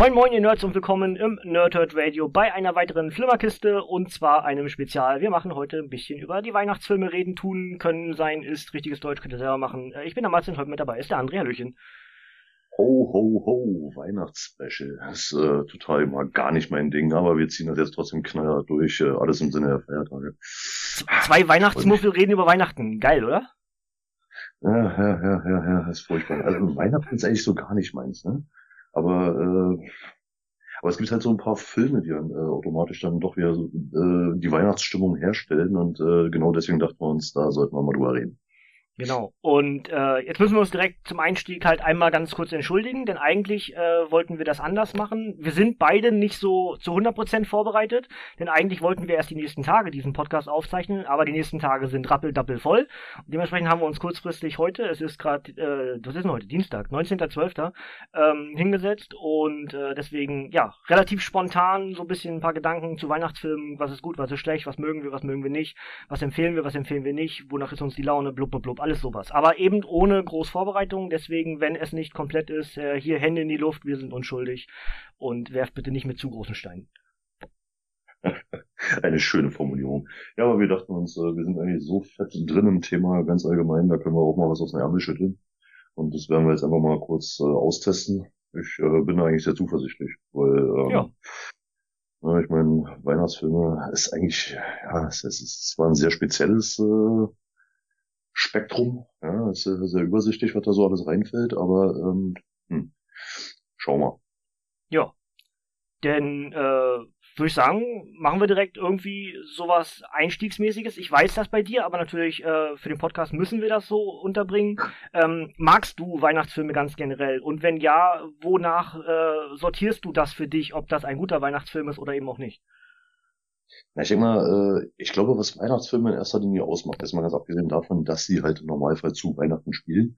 Moin Moin ihr Nerds und willkommen im Nerdhurt Radio bei einer weiteren Flimmerkiste und zwar einem Spezial. Wir machen heute ein bisschen über die Weihnachtsfilme reden, tun, können, sein, ist, richtiges Deutsch, könnt ihr selber machen. Äh, Ich bin der Martin, heute mit dabei ist der André, Hallöchen. Ho, ho, ho, Weihnachtsspecial. Das ist äh, total mal gar nicht mein Ding, aber wir ziehen das jetzt trotzdem knallhart durch, äh, alles im Sinne der Feiertage. Zwei Weihnachtsmuffel reden über Weihnachten. Geil, oder? Ja, ja, ja, ja, ja, das ist furchtbar. Also Weihnachten ist eigentlich so gar nicht meins, ne? Aber, äh, aber es gibt halt so ein paar Filme, die dann äh, automatisch dann doch wieder so, äh, die Weihnachtsstimmung herstellen und äh, genau deswegen dachten wir uns, da sollten wir mal drüber reden. Genau. Und äh, jetzt müssen wir uns direkt zum Einstieg halt einmal ganz kurz entschuldigen, denn eigentlich äh, wollten wir das anders machen. Wir sind beide nicht so zu 100% vorbereitet, denn eigentlich wollten wir erst die nächsten Tage diesen Podcast aufzeichnen, aber die nächsten Tage sind rappeldappel voll. Und dementsprechend haben wir uns kurzfristig heute, es ist gerade, äh, was ist denn heute, Dienstag, 19.12., ähm, hingesetzt und äh, deswegen, ja, relativ spontan so ein bisschen ein paar Gedanken zu Weihnachtsfilmen, was ist gut, was ist schlecht, was mögen wir, was mögen wir nicht, was empfehlen wir, was empfehlen wir nicht, wonach ist uns die Laune, blub, blub, blub, alles sowas. Aber eben ohne groß Vorbereitung, deswegen, wenn es nicht komplett ist, äh, hier Hände in die Luft, wir sind unschuldig und werft bitte nicht mit zu großen Steinen. Eine schöne Formulierung. Ja, aber wir dachten uns, äh, wir sind eigentlich so fett drin im Thema ganz allgemein, da können wir auch mal was aus den Ärmel schütteln. Und das werden wir jetzt einfach mal kurz äh, austesten. Ich äh, bin da eigentlich sehr zuversichtlich, weil ähm, Ja. ja, ich meine, Weihnachtsfilme ist eigentlich, ja, es ist, es ist zwar ein sehr spezielles äh, Spektrum, ja, es ist sehr, sehr übersichtlich, was da so alles reinfällt, aber ähm, hm, schau mal. Ja. Denn, äh, würde ich sagen, machen wir direkt irgendwie sowas Einstiegsmäßiges. Ich weiß das bei dir, aber natürlich äh, für den Podcast müssen wir das so unterbringen. Ähm, magst du Weihnachtsfilme ganz generell? Und wenn ja, wonach äh, sortierst du das für dich, ob das ein guter Weihnachtsfilm ist oder eben auch nicht? Na, ich denke mal, äh, ich glaube, was Weihnachtsfilme in erster Linie ausmacht, ist mal ganz abgesehen davon, dass sie halt im Normalfall zu Weihnachten spielen.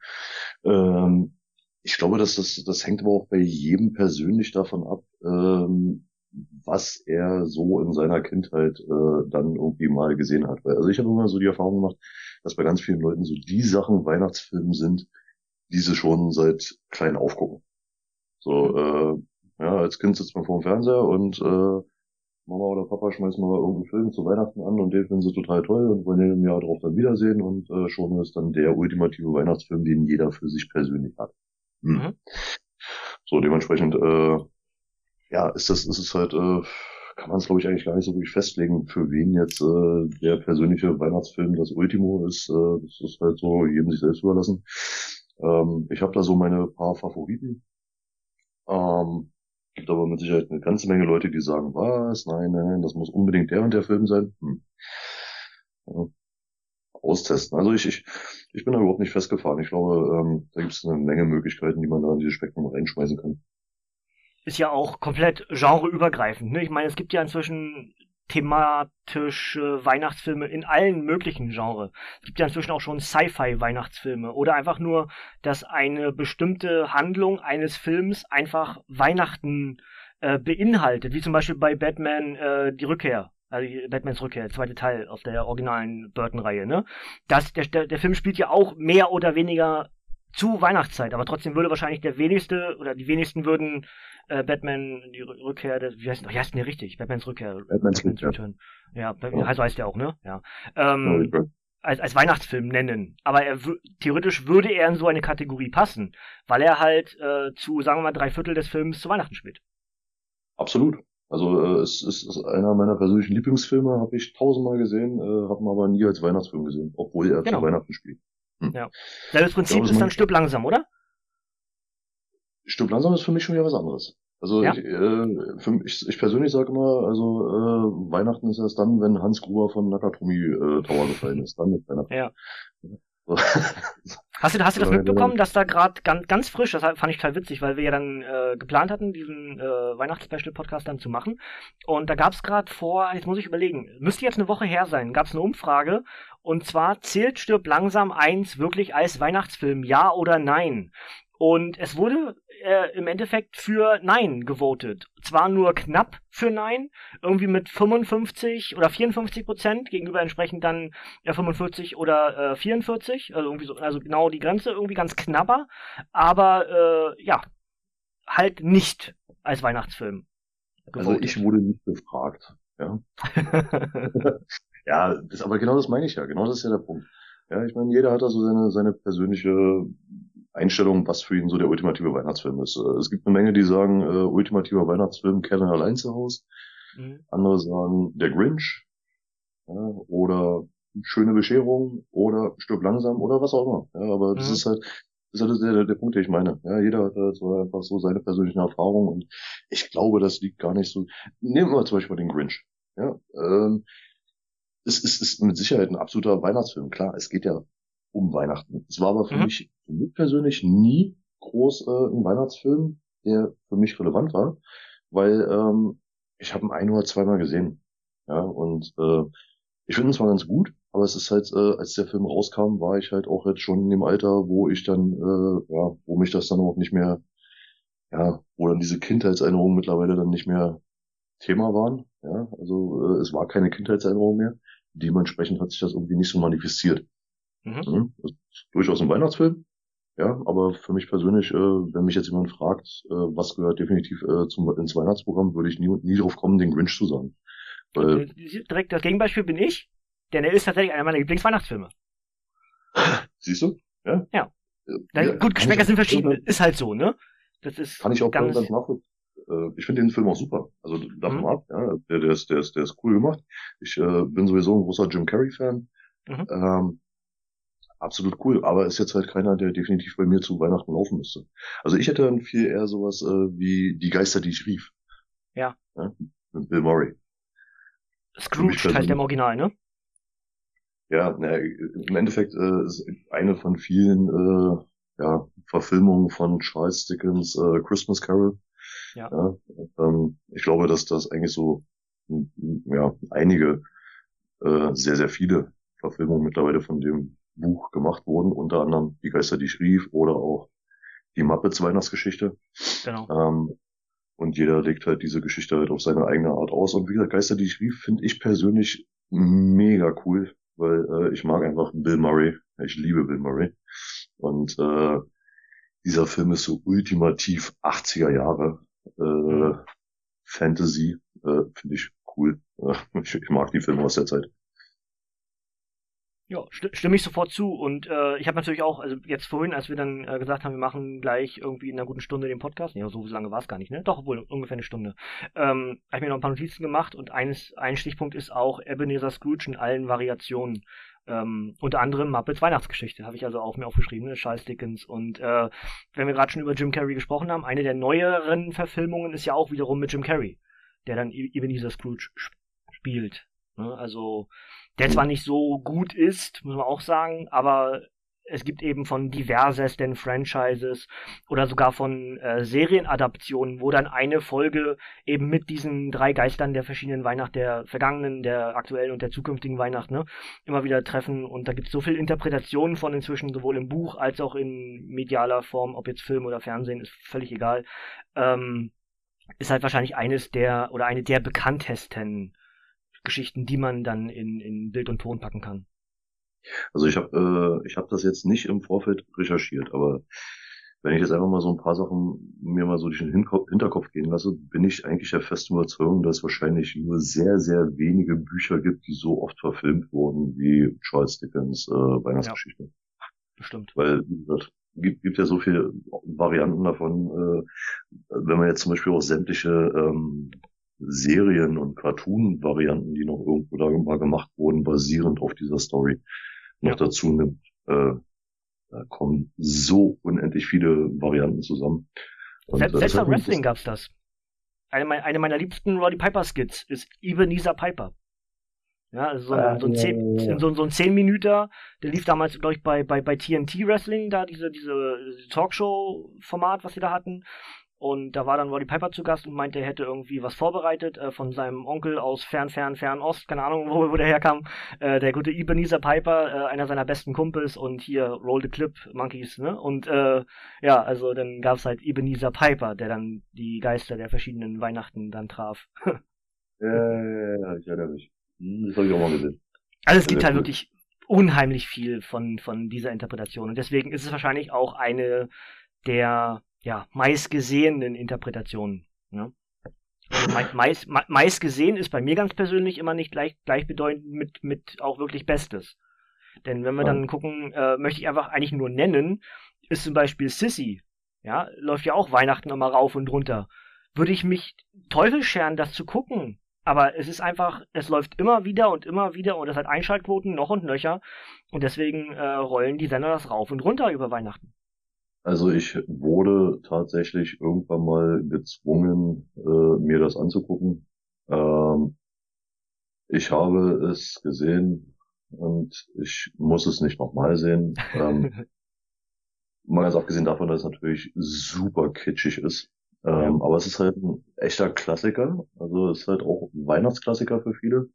Ähm, ich glaube, dass das, das hängt aber auch bei jedem persönlich davon ab, ähm, was er so in seiner Kindheit äh, dann irgendwie mal gesehen hat. Weil, also ich habe immer so die Erfahrung gemacht, dass bei ganz vielen Leuten so die Sachen Weihnachtsfilme sind, die sie schon seit klein aufgucken. So, äh, ja, als Kind sitzt man vor dem Fernseher und äh, Mama oder Papa schmeißen mal irgendeinen Film zu Weihnachten an und den finden sie total toll und wollen den im Jahr darauf dann wiedersehen und äh, schon ist dann der ultimative Weihnachtsfilm, den jeder für sich persönlich hat. Hm. Mhm. So dementsprechend, äh, ja, ist das, ist es halt, äh, kann man es glaube ich eigentlich gar nicht so wirklich festlegen, für wen jetzt äh, der persönliche Weihnachtsfilm das Ultimo ist. Äh, das ist halt so jedem sich selbst überlassen. Ähm, ich habe da so meine paar Favoriten. Ähm, gibt aber mit Sicherheit eine ganze Menge Leute, die sagen, was, nein, nein, nein, das muss unbedingt der und der Film sein. Hm. Ja. Austesten. Also ich, ich, ich bin da überhaupt nicht festgefahren. Ich glaube, ähm, da gibt es eine Menge Möglichkeiten, die man da in dieses Spektrum reinschmeißen kann. ist ja auch komplett genreübergreifend. Ne? Ich meine, es gibt ja inzwischen thematische Weihnachtsfilme in allen möglichen Genres. Es gibt ja inzwischen auch schon Sci-Fi-Weihnachtsfilme oder einfach nur, dass eine bestimmte Handlung eines Films einfach Weihnachten äh, beinhaltet, wie zum Beispiel bei Batman äh, die Rückkehr. Also Batmans Rückkehr, zweite Teil aus der originalen Burton-Reihe, ne? Das, der, der Film spielt ja auch mehr oder weniger zu Weihnachtszeit, aber trotzdem würde wahrscheinlich der wenigste oder die wenigsten würden äh, Batman die Rü- Rückkehr des, wie heißt, wie heißt denn der richtig? Batmans Rückkehr. Batmans Rückkehr. Return. Ja, Bat- Ja. also heißt der auch, ne? Ja. Ähm, als, als Weihnachtsfilm nennen. Aber er theoretisch würde er in so eine Kategorie passen, weil er halt äh, zu, sagen wir mal, drei Viertel des Films zu Weihnachten spielt. Absolut. Also äh, es, es ist einer meiner persönlichen Lieblingsfilme, habe ich tausendmal gesehen, äh, habe ihn aber nie als Weihnachtsfilm gesehen, obwohl er Genau. zu Weihnachten spielt. Selbes Prinzip glaube, ist dann Stück langsam, oder? Stück langsam ist für mich schon wieder was anderes. Also Ja. ich, äh, für mich, ich persönlich sage immer, also äh, Weihnachten ist erst dann, wenn Hans Gruber von Nakatomi äh, Tower gefallen ist. Dann ist Weihnachten. Ja. So. Hast du, hast du das mitbekommen, dass da gerade ganz, ganz frisch, das fand ich total witzig, weil wir ja dann äh, geplant hatten, diesen äh, Weihnachtsspecial-Podcast dann zu machen. Und da gab es gerade vor, jetzt muss ich überlegen, müsste jetzt eine Woche her sein, gab es eine Umfrage. Und zwar zählt Stirb langsam eins wirklich als Weihnachtsfilm, ja oder nein? Und es wurde äh, im Endeffekt für Nein gewotet. Zwar nur knapp für Nein, irgendwie mit 55 oder 54 Prozent, gegenüber entsprechend dann ja, 45 oder äh, 44, also irgendwie so, also genau die Grenze, irgendwie ganz knapper, aber äh, ja, halt nicht als Weihnachtsfilm. Gewotet. Also ich wurde nicht gefragt, ja. ja, das, aber genau das meine ich ja, genau das ist ja der Punkt. Ja, ich meine, jeder hat da so seine, seine persönliche Einstellung, was für ihn so der ultimative Weihnachtsfilm ist. Äh, es gibt eine Menge, die sagen, äh, ultimativer Weihnachtsfilm, Kevin allein zu Hause. Mhm. Andere sagen, der Grinch. Ja, oder schöne Bescherung oder Stück langsam oder was auch immer. Ja, aber mhm. das ist halt, das ist halt der, der Punkt, den ich meine. Ja, jeder hat halt so einfach so seine persönlichen Erfahrungen und ich glaube, das liegt gar nicht so. Nehmen wir zum Beispiel den Grinch. Ja, ähm, es ist, ist mit Sicherheit ein absoluter Weihnachtsfilm. Klar, es geht ja um Weihnachten. Es war aber für mhm. mich, für mich persönlich nie groß äh, ein Weihnachtsfilm, der für mich relevant war, weil ähm, ich habe ihn ein oder zweimal gesehen. Ja, und äh, ich finde es zwar ganz gut, aber es ist halt, äh, als der Film rauskam, war ich halt auch jetzt schon in dem Alter, wo ich dann, äh, ja, wo mich das dann auch nicht mehr, ja, wo dann diese Kindheitserinnerungen mittlerweile dann nicht mehr Thema waren. Ja, also äh, es war keine Kindheitserinnerung mehr. Dementsprechend hat sich das irgendwie nicht so manifestiert. Mhm. mhm. Das ist durchaus ein Weihnachtsfilm. Ja, aber für mich persönlich, äh, wenn mich jetzt jemand fragt, äh, was gehört definitiv äh, zum, ins Weihnachtsprogramm, würde ich nie, nie drauf kommen, den Grinch zu sagen. Weil, Direkt das Gegenbeispiel bin ich, denn er ist tatsächlich einer meiner Lieblingsweihnachtsfilme. Siehst du? Ja. Ja. ja gut, Geschmäcker sind verschieden, ist halt so, ne? Das ist kann ich auch ganz, ganz nachvollziehen. Äh, ich finde den Film auch super. Also davon mhm. ab, ja, der, der, ist, der, ist, der ist cool gemacht. Ich äh, bin sowieso ein großer Jim Carrey-Fan. Mhm. Ähm, absolut cool, aber ist jetzt halt keiner, der definitiv bei mir zu Weihnachten laufen müsste. Also ich hätte dann viel eher sowas äh, wie Die Geister, die ich rief. Ja. ja mit Bill Murray. Scrooge heißt der im Original, ne? Ja, na, im Endeffekt äh, ist eine von vielen äh, ja, Verfilmungen von Charles Dickens äh, Christmas Carol. Ja. ja ähm, ich glaube, dass das eigentlich so ja, einige, äh, sehr, sehr viele Verfilmungen mittlerweile von dem Buch gemacht wurden, unter anderem Die Geister, die ich rief oder auch die Muppets Weihnachtsgeschichte. Genau. Ähm, und jeder legt halt diese Geschichte halt auf seine eigene Art aus. Und wie gesagt, Geister, die ich rief, finde ich persönlich mega cool, weil äh, ich mag einfach Bill Murray. Ich liebe Bill Murray. Und äh, dieser Film ist so ultimativ 80er Jahre äh, mhm. Fantasy. Äh, finde ich cool. ich, ich mag die Filme aus der Zeit. Ja, st stimme ich sofort zu. Und äh, ich habe natürlich auch, also jetzt vorhin, als wir dann äh, gesagt haben, wir machen gleich irgendwie in einer guten Stunde den Podcast, ja, so lange war es gar nicht, ne? Doch, obwohl ungefähr eine Stunde. Ähm, habe ich mir noch ein paar Notizen gemacht und eines, ein Stichpunkt ist auch Ebenezer Scrooge in allen Variationen. Ähm, unter anderem Muppets Weihnachtsgeschichte, habe ich also auch mir aufgeschrieben, ne? Charles Dickens. Und äh, wenn wir gerade schon über Jim Carrey gesprochen haben, eine der neueren Verfilmungen ist ja auch wiederum mit Jim Carrey, der dann Ebenezer Scrooge spielt. Ne? Also der zwar nicht so gut ist, muss man auch sagen, aber es gibt eben von diversesten Franchises oder sogar von äh, Serienadaptionen, wo dann eine Folge eben mit diesen drei Geistern der verschiedenen Weihnachten, der vergangenen, der aktuellen und der zukünftigen Weihnacht, ne, immer wieder treffen. Und da gibt es so viel Interpretationen von inzwischen, sowohl im Buch als auch in medialer Form, ob jetzt Film oder Fernsehen, ist völlig egal. Ähm, ist halt wahrscheinlich eines der oder eine der bekanntesten Geschichten, die man dann in, in Bild und Ton packen kann. Also ich habe äh, ich habe das jetzt nicht im Vorfeld recherchiert, aber wenn ich jetzt einfach mal so ein paar Sachen mir mal so durch den Hinterkopf gehen lasse, bin ich eigentlich der festen Überzeugung, dass es wahrscheinlich nur sehr, sehr wenige Bücher gibt, die so oft verfilmt wurden wie Charles Dickens äh, Weihnachtsgeschichte. Ja, bestimmt. Weil, wie gesagt, gibt, gibt ja so viele Varianten davon. Äh, wenn man jetzt zum Beispiel auch sämtliche ähm, Serien und Cartoon-Varianten, die noch irgendwo da mal gemacht wurden, basierend auf dieser Story noch ja. dazu nimmt. Äh, da kommen so unendlich viele Varianten zusammen. Und, Selbst, äh, selbst beim Wrestling gab's das. Eine, eine meiner liebsten Roddy Piper Skits ist Ebenezer Piper. Ja, also so, ein, so ein, zehn, so, so ein 10 Minüter, der lief damals, glaube ich, bei, bei, bei TNT Wrestling, da diese, diese Talkshow-Format, was sie da hatten. Und da war dann Roddy Piper zu Gast und meinte, er hätte irgendwie was vorbereitet äh, von seinem Onkel aus fern, fern, fern Ost, keine Ahnung, wo, wo der herkam. Äh, der gute Ebenezer Piper, äh, einer seiner besten Kumpels und hier Roll the Clip Monkeys, ne? Und äh, ja, also dann gab's halt Ebenezer Piper, der dann die Geister der verschiedenen Weihnachten dann traf. ja, ja, ja, ich erinnere mich. Hm, das habe ich auch mal gesehen. Also es gibt halt wirklich unheimlich viel von, von dieser Interpretation. Und deswegen ist es wahrscheinlich auch eine der ja, meistgesehenen Interpretationen. Ne? Also meist, meist gesehen ist bei mir ganz persönlich immer nicht gleich, gleichbedeutend mit, mit auch wirklich Bestes. Denn wenn wir dann gucken, äh, möchte ich einfach eigentlich nur nennen, ist zum Beispiel Sissy. Ja, läuft ja auch Weihnachten immer rauf und runter. Würde ich mich Teufel scheren, das zu gucken. Aber es ist einfach, es läuft immer wieder und immer wieder und es hat Einschaltquoten noch und nöcher. Und deswegen äh, rollen die Sender das rauf und runter über Weihnachten. Also ich wurde tatsächlich irgendwann mal gezwungen, äh, mir das anzugucken. Ähm, ich habe es gesehen und ich muss es nicht nochmal sehen. Ähm, mal ganz abgesehen davon, dass es natürlich super kitschig ist. Ähm, ja. Aber es ist halt ein echter Klassiker. Also es ist halt auch ein Weihnachtsklassiker für viele.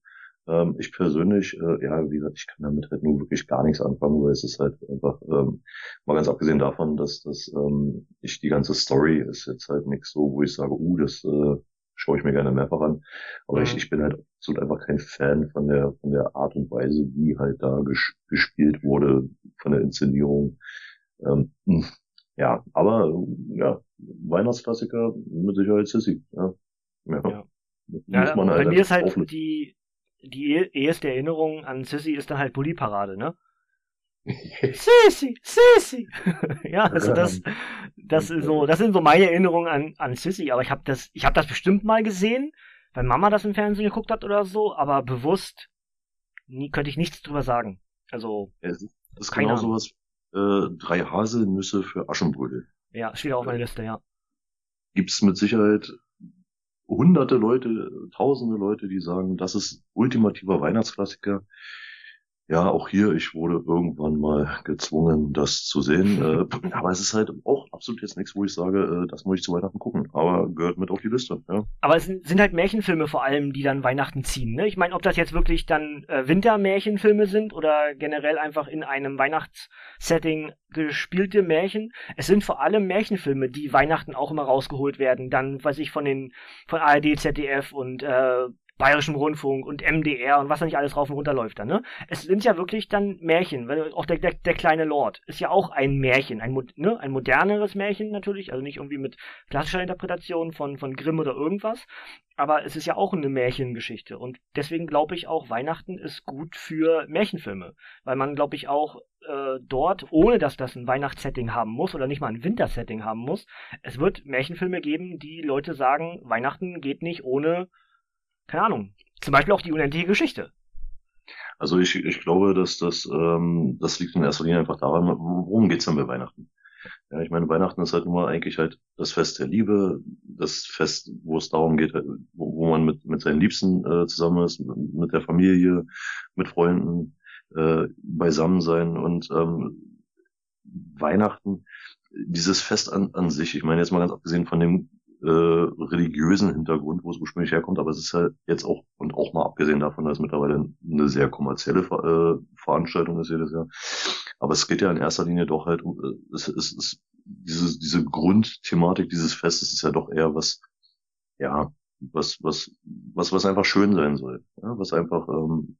Ähm, ich persönlich, äh, ja, wie gesagt, ich kann damit halt nur wirklich gar nichts anfangen, weil es ist halt einfach, ähm, mal ganz abgesehen davon, dass, dass ähm, ich die ganze Story ist jetzt halt nichts so, wo ich sage, uh, das äh, schaue ich mir gerne mehrfach an. Aber mhm. ich, ich bin halt absolut einfach kein Fan von der, von der Art und Weise, wie halt da ges gespielt wurde, von der Inszenierung. Ähm, hm, ja, aber ja, Weihnachtsklassiker mit Sicherheit Sissy. Ja. Ja. ja. ja halt bei mir ist halt die, die erste Erinnerung an Sissy ist dann halt Bulli-Parade, ne? Sissy, Sissy. ja, also das, das ist so, das sind so meine Erinnerungen an, an Sissy, aber ich habe das, ich habe das bestimmt mal gesehen, weil Mama das im Fernsehen geguckt hat oder so, aber bewusst nie könnte ich nichts drüber sagen. Also, es ist genau sowas, äh, drei Haselnüsse für Aschenbrödel. Ja, steht auf meiner Liste, ja. Gibt's mit Sicherheit hunderte Leute, tausende Leute, die sagen, das ist ultimativer Weihnachtsklassiker. Ja, auch hier, ich wurde irgendwann mal gezwungen, das zu sehen. Äh, aber es ist halt auch absolut jetzt nichts, wo ich sage, äh, das muss ich zu Weihnachten gucken. Aber gehört mit auf die Liste. Ja. Aber es sind halt Märchenfilme vor allem, die dann Weihnachten ziehen. Ne? Ich meine, ob das jetzt wirklich dann äh, Wintermärchenfilme sind oder generell einfach in einem Weihnachtssetting gespielte Märchen. Es sind vor allem Märchenfilme, die Weihnachten auch immer rausgeholt werden. Dann, weiß ich, von den von ARD, ZDF und äh, Bayerischem Rundfunk und MDR und was da nicht alles rauf und runter läuft dann, ne? Es sind ja wirklich dann Märchen, weil auch der, der, der kleine Lord ist ja auch ein Märchen, ein, ne, ein moderneres Märchen natürlich, also nicht irgendwie mit klassischer Interpretation von, von Grimm oder irgendwas, aber es ist ja auch eine Märchengeschichte und deswegen glaube ich auch, Weihnachten ist gut für Märchenfilme, weil man, glaube ich, auch äh, dort, ohne dass das ein Weihnachtssetting haben muss oder nicht mal ein Wintersetting haben muss, es wird Märchenfilme geben, die Leute sagen, Weihnachten geht nicht ohne keine Ahnung, zum Beispiel auch die unendliche Geschichte. Also ich, ich glaube, dass das, ähm, das liegt in erster Linie einfach daran, worum geht's denn bei Weihnachten? Ja, ich meine, Weihnachten ist halt nur eigentlich halt das Fest der Liebe, das Fest, wo es darum geht, wo, wo man mit, mit seinen Liebsten äh, zusammen ist, mit, mit der Familie, mit Freunden, äh, beisammen sein und ähm, Weihnachten, dieses Fest an, an sich, ich meine jetzt mal ganz abgesehen von dem äh, religiösen Hintergrund, wo es ursprünglich herkommt, aber es ist halt jetzt auch, und auch mal abgesehen davon, dass es mittlerweile eine sehr kommerzielle äh, Veranstaltung ist jedes Jahr. Aber es geht ja in erster Linie doch halt um, äh, es, es, es, diese, diese Grundthematik dieses Festes ist ja doch eher was, ja, was, was, was, was einfach schön sein soll. Ja, was einfach, ähm,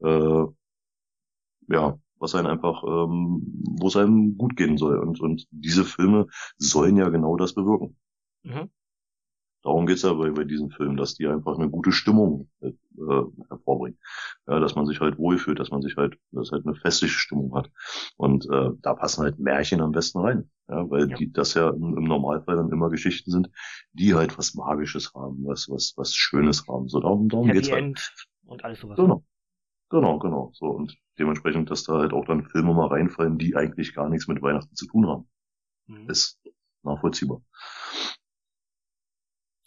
äh, ja, was einem einfach, ähm, wo es einem gut gehen soll. Und, und diese Filme sollen ja genau das bewirken. Mhm. Darum geht's ja bei, bei diesen Filmen, dass die einfach eine gute Stimmung äh, hervorbringen. Ja, dass man sich halt wohlfühlt, dass man sich halt, dass halt eine festliche Stimmung hat. Und äh, da passen halt Märchen am besten rein. Ja, weil ja. die das ja im, im, Normalfall dann immer Geschichten sind, die halt was Magisches haben, was, was, was Schönes haben. So darum, darum Happy geht's halt. End und alles sowas. Genau. Genau, genau. So, und dementsprechend, dass da halt auch dann Filme mal reinfallen, die eigentlich gar nichts mit Weihnachten zu tun haben. Mhm. Ist nachvollziehbar.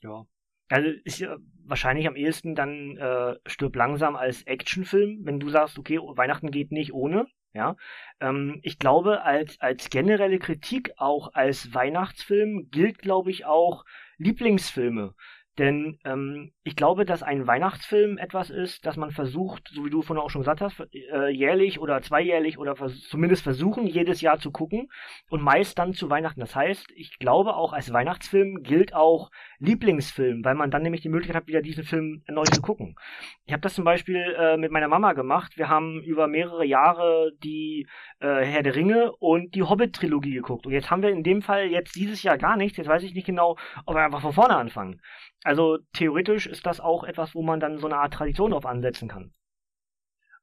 Ja. Also ist ja wahrscheinlich am ehesten dann äh, stirb langsam als Actionfilm, wenn du sagst, okay, Weihnachten geht nicht ohne. Ja, ähm, ich glaube, als, als generelle Kritik auch als Weihnachtsfilm gilt, glaube ich, auch Lieblingsfilme. Denn ähm, ich glaube, dass ein Weihnachtsfilm etwas ist, das man versucht, so wie du vorhin auch schon gesagt hast, äh, jährlich oder zweijährlich oder vers zumindest versuchen, jedes Jahr zu gucken und meist dann zu Weihnachten. Das heißt, ich glaube auch als Weihnachtsfilm gilt auch Lieblingsfilm, weil man dann nämlich die Möglichkeit hat, wieder diesen Film erneut zu gucken. Ich habe das zum Beispiel äh, mit meiner Mama gemacht. Wir haben über mehrere Jahre die äh, Herr der Ringe und die Hobbit-Trilogie geguckt. Und jetzt haben wir in dem Fall jetzt dieses Jahr gar nichts. Jetzt weiß ich nicht genau, ob wir einfach von vorne anfangen. Also theoretisch ist das auch etwas, wo man dann so eine Art Tradition drauf ansetzen kann.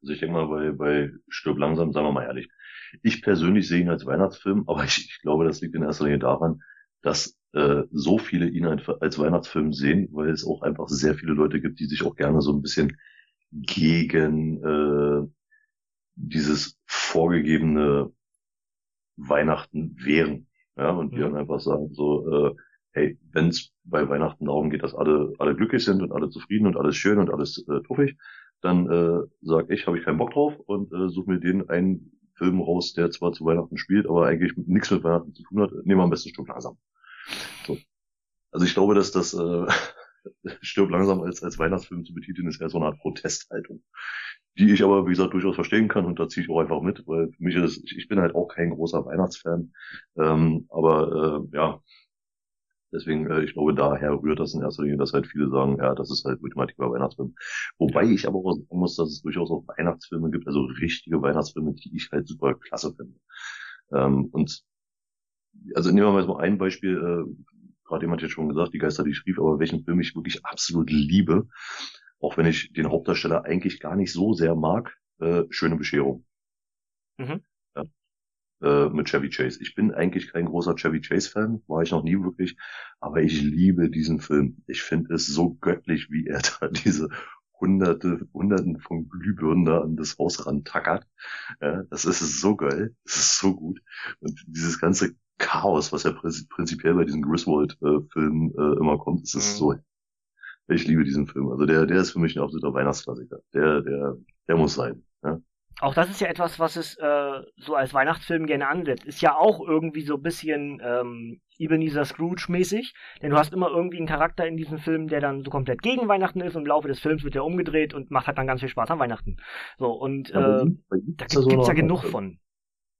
Also ich denke mal, bei, bei Stirb langsam, sagen wir mal ehrlich, ich persönlich sehe ihn als Weihnachtsfilm, aber ich, ich glaube, das liegt in erster Linie daran, dass äh, so viele ihn als Weihnachtsfilm sehen, weil es auch einfach sehr viele Leute gibt, die sich auch gerne so ein bisschen gegen äh, dieses vorgegebene Weihnachten wehren. Ja, und die dann einfach sagen, so, äh, hey, wenn es bei Weihnachten darum geht, dass alle, alle glücklich sind und alle zufrieden und alles schön und alles äh, tuffig, dann äh, sag ich, habe ich keinen Bock drauf und äh, suche mir den einen Film raus, der zwar zu Weihnachten spielt, aber eigentlich nichts mit Weihnachten zu tun hat. Nehmen wir am besten Stirb langsam. So. Also ich glaube, dass das äh, Stirb langsam als, als Weihnachtsfilm zu betiteln ist eher so eine Art Protesthaltung. Die ich aber, wie gesagt, durchaus verstehen kann und da ziehe ich auch einfach mit, weil für mich ist, ich bin halt auch kein großer Weihnachtsfan. Ähm, aber äh, ja, Deswegen, äh, ich glaube, daher rührt das in erster Linie, dass halt viele sagen, ja, das ist halt Ultimatik bei Weihnachtsfilmen. Wobei ich aber auch sagen muss, dass es durchaus auch Weihnachtsfilme gibt, also richtige Weihnachtsfilme, die ich halt super klasse finde. Ähm, und also nehmen wir mal so ein Beispiel, äh, gerade jemand jetzt schon gesagt, die Geister, die ich rief, aber welchen Film ich wirklich absolut liebe, auch wenn ich den Hauptdarsteller eigentlich gar nicht so sehr mag, äh, Schöne Bescherung. Mhm äh, mit Chevy Chase. Ich bin eigentlich kein großer Chevy Chase-Fan, war ich noch nie wirklich, aber ich liebe diesen Film. Ich finde es so göttlich, wie er da diese hunderte, hunderten von Glühbirnen da an das Haus rantackert. Ja, das ist so geil. Das ist so gut. Und dieses ganze Chaos, was ja prinzipiell bei diesen Griswold-Filmen äh, immer kommt, ist mhm. so. Ich liebe diesen Film. Also der, der ist für mich ein absoluter Weihnachtsklassiker. Der, der, der muss sein. Ja. Auch das ist ja etwas, was es äh, so als Weihnachtsfilm gerne ansetzt. Ist ja auch irgendwie so ein bisschen ähm, Ebenezer Scrooge-mäßig, denn du hast immer irgendwie einen Charakter in diesem Film, der dann so komplett gegen Weihnachten ist und im Laufe des Films wird er umgedreht und macht halt dann ganz viel Spaß an Weihnachten. So, und äh, da gibt es ja genug von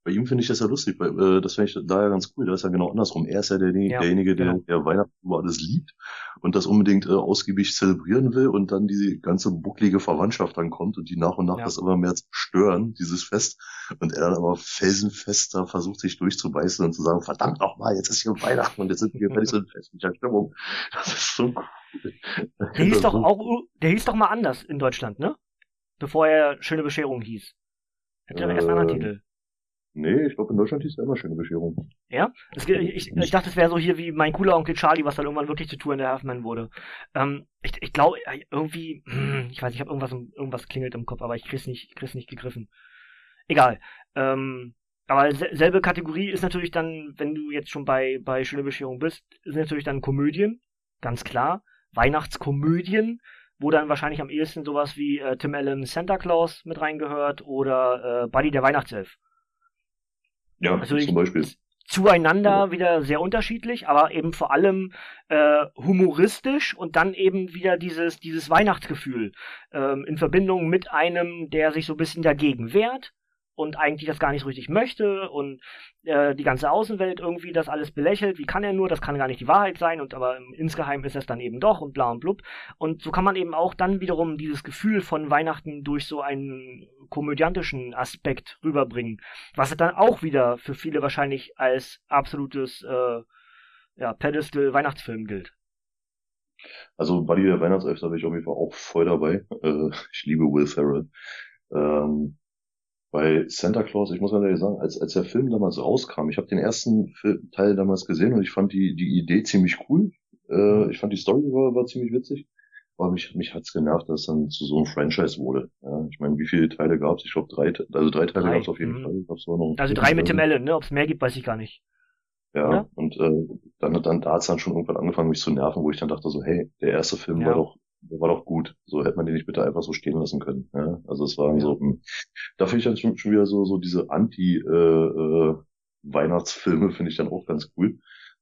bei ihm finde ich das ja lustig, weil, äh, das finde ich da ja ganz cool. Da ist ja genau andersrum. Er ist ja, der, ja derjenige, der, genau. der Weihnachten über alles liebt und das unbedingt äh, ausgiebig zelebrieren will und dann diese ganze bucklige Verwandtschaft dann kommt und die nach und nach ja. das immer mehr zerstören, dieses Fest. Und er dann aber felsenfest da versucht, sich durchzubeißen und zu sagen, verdammt nochmal, jetzt ist hier Weihnachten und jetzt sind wir fertig so in festlicher Stimmung. Das ist so cool. Der hieß doch auch, der hieß doch mal anders in Deutschland, ne? Bevor er Schöne Bescherung hieß. Hätte äh, erst einen anderen Titel. Nee, ich glaube in Deutschland hieß es immer schöne Bescherung. Ja? Es, ich, ich, dachte, es wäre so hier wie mein cooler Onkel Charlie, was dann irgendwann wirklich zu Tour in der Halfman wurde. Ähm, ich ich glaube, äh, irgendwie, hm, ich weiß, ich habe irgendwas, irgendwas klingelt im Kopf, aber ich krieg's nicht, krieg's nicht gegriffen. Egal. Ähm, aber selbe Kategorie ist natürlich dann, wenn du jetzt schon bei, bei Schöne Bescherung bist, sind natürlich dann Komödien, ganz klar. Weihnachtskomödien, wo dann wahrscheinlich am ehesten sowas wie äh, Tim Allen Santa Claus mit reingehört oder äh, Buddy der Weihnachtself. Ja, also zum Beispiel. Zueinander ja. wieder sehr unterschiedlich, aber eben vor allem äh, humoristisch und dann eben wieder dieses, dieses Weihnachtsgefühl ähm, in Verbindung mit einem, der sich so ein bisschen dagegen wehrt und eigentlich das gar nicht so richtig möchte und äh, die ganze Außenwelt irgendwie das alles belächelt. Wie kann er nur? Das kann gar nicht die Wahrheit sein und aber insgeheim ist es dann eben doch und bla und blub. Und so kann man eben auch dann wiederum dieses Gefühl von Weihnachten durch so einen komödiantischen Aspekt rüberbringen, was dann auch wieder für viele wahrscheinlich als absolutes äh, ja, Pedestal Weihnachtsfilm gilt. Also Buddy der Weihnachtself, da bin ich auf jeden Fall auch voll dabei. Äh, ich liebe Will Ferrell. Ähm, bei Santa Claus, ich muss mal ehrlich sagen, als, als der Film damals rauskam, ich habe den ersten Teil damals gesehen und ich fand die, die Idee ziemlich cool. Äh, ich fand die Story war, war ziemlich witzig. Aber mich, mich hat's genervt, dass es dann zu so einem Franchise wurde. Ja, ich meine, wie viele Teile gab's? Ich glaube drei, also drei Teile drei. gab's auf jeden mhm. Fall. Ich noch also drei mit dem Allen, ne? Ob es mehr gibt, weiß ich gar nicht. Ja, Oder? und äh, dann, dann da hat's dann schon irgendwann angefangen, mich zu nerven, wo ich dann dachte so, hey, der erste Film Ja. war doch, der war doch gut. So hätte man den nicht bitte einfach so stehen lassen können. Ja? Also es waren Ja. so, hm, da finde ich dann schon, schon wieder so, so diese Anti äh, äh, Weihnachtsfilme finde ich dann auch ganz cool.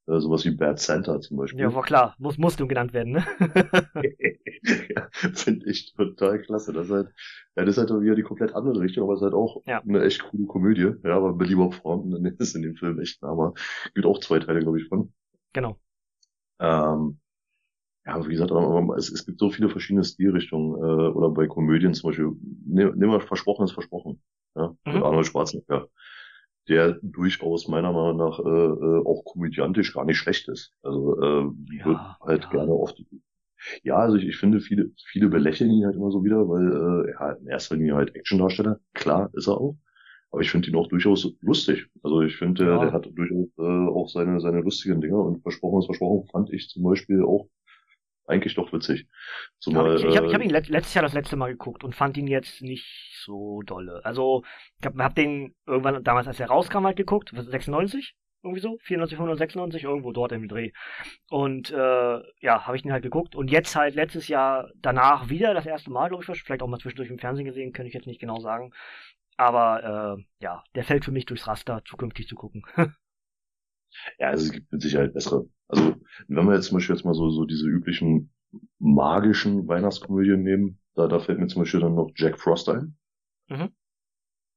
Äh, sowas wie Bad Santa zum Beispiel. Ja, war klar. Muss, du genannt werden, ne? ja, finde ich total klasse. Das ist halt, ja, das ist halt wieder die komplett andere Richtung, aber es ist halt auch Ja. eine echt coole Komödie. Ja, aber Billy Bob Thornton ist in dem Film echt, aber gibt auch zwei Teile, glaube ich, von. genau. Ähm, ja, wie gesagt, es, es gibt so viele verschiedene Stilrichtungen, äh, oder bei Komödien zum Beispiel, nimm, nimm mal Versprochen ist Versprochen, ja, mit Mhm. Arnold Schwarzenegger, der durchaus meiner Meinung nach äh, äh, auch komödiantisch gar nicht schlecht ist. Also äh, Ja, wird halt ja. gerne oft. Ja, also ich, ich finde, viele, viele belächeln ihn halt immer so wieder, weil äh, ja, in erster Linie halt Actiondarsteller, klar ist er auch. Aber ich finde ihn auch durchaus lustig. Also ich finde, der, Ja. der hat durchaus äh, auch seine, seine lustigen Dinge und Versprochen ist Versprochen fand ich zum Beispiel auch eigentlich doch witzig. Zumal, ich ich habe hab äh, ihn let, letztes Jahr das letzte Mal geguckt und fand ihn jetzt nicht so dolle. Also, ich habe hab den irgendwann damals, als er rauskam, halt geguckt, was, 96? Irgendwie so? 94, 596, irgendwo dort im Dreh. Und äh, ja, habe ich den halt geguckt. Und jetzt halt letztes Jahr danach wieder das erste Mal, glaube ich, vielleicht auch mal zwischendurch im Fernsehen gesehen, könnte ich jetzt nicht genau sagen. Aber äh, ja, der fällt für mich durchs Raster, zukünftig zu gucken. Ja, also es gibt mit Sicherheit bessere. Also wenn wir jetzt zum Beispiel jetzt mal so, so diese üblichen magischen Weihnachtskomödien nehmen, da, da fällt mir zum Beispiel dann noch Jack Frost ein. Mhm.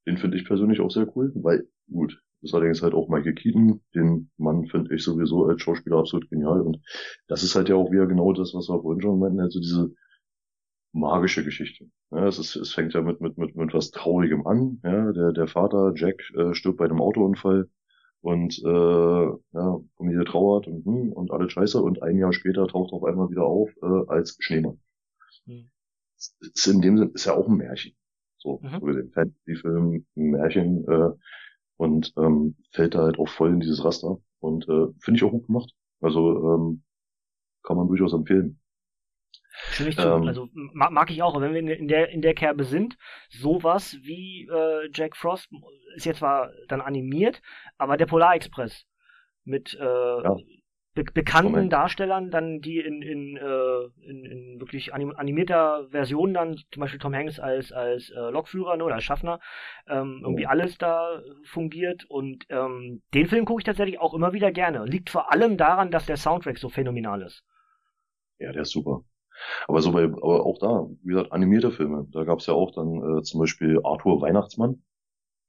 Den finde ich persönlich auch sehr cool, weil, gut, ist allerdings halt auch Michael Keaton, den Mann finde ich sowieso als Schauspieler absolut genial und das ist halt ja auch wieder genau das, was wir vorhin schon meinten, also diese magische Geschichte. Ja, es, ist, es fängt ja mit, mit, mit, mit was Traurigem an. Ja, der, der Vater, Jack, äh, stirbt bei einem Autounfall und äh, ja, Familie trauert und, hm, und alles scheiße und ein Jahr später taucht er auf einmal wieder auf äh, als Schneemann. Hm. Das Ist in dem Sinn ist ja auch ein Märchen. So, Mhm. so gesehen. Fantasy-Film, ein Märchen äh, und ähm, fällt da halt auch voll in dieses Raster und äh, finde ich auch gut gemacht. Also ähm, kann man durchaus empfehlen. Stimme ich zu. Ähm, also mag, mag ich auch, wenn wir in- der in der Kerbe sind, sowas wie äh, Jack Frost ist jetzt zwar dann animiert, aber der Polar Express mit äh, be bekannten Moment. Darstellern, dann die in in, äh, in in wirklich anim animierter Version dann zum Beispiel Tom Hanks als als äh, Lokführer ne, oder als Schaffner ähm, irgendwie Oh. alles da fungiert und ähm, den Film gucke ich tatsächlich auch immer wieder gerne. Liegt vor allem daran, dass der Soundtrack so phänomenal ist. Ja, der ist super. Aber so bei, aber auch da, wie gesagt, animierte Filme. Da gab's ja auch dann äh, zum Beispiel Arthur Weihnachtsmann.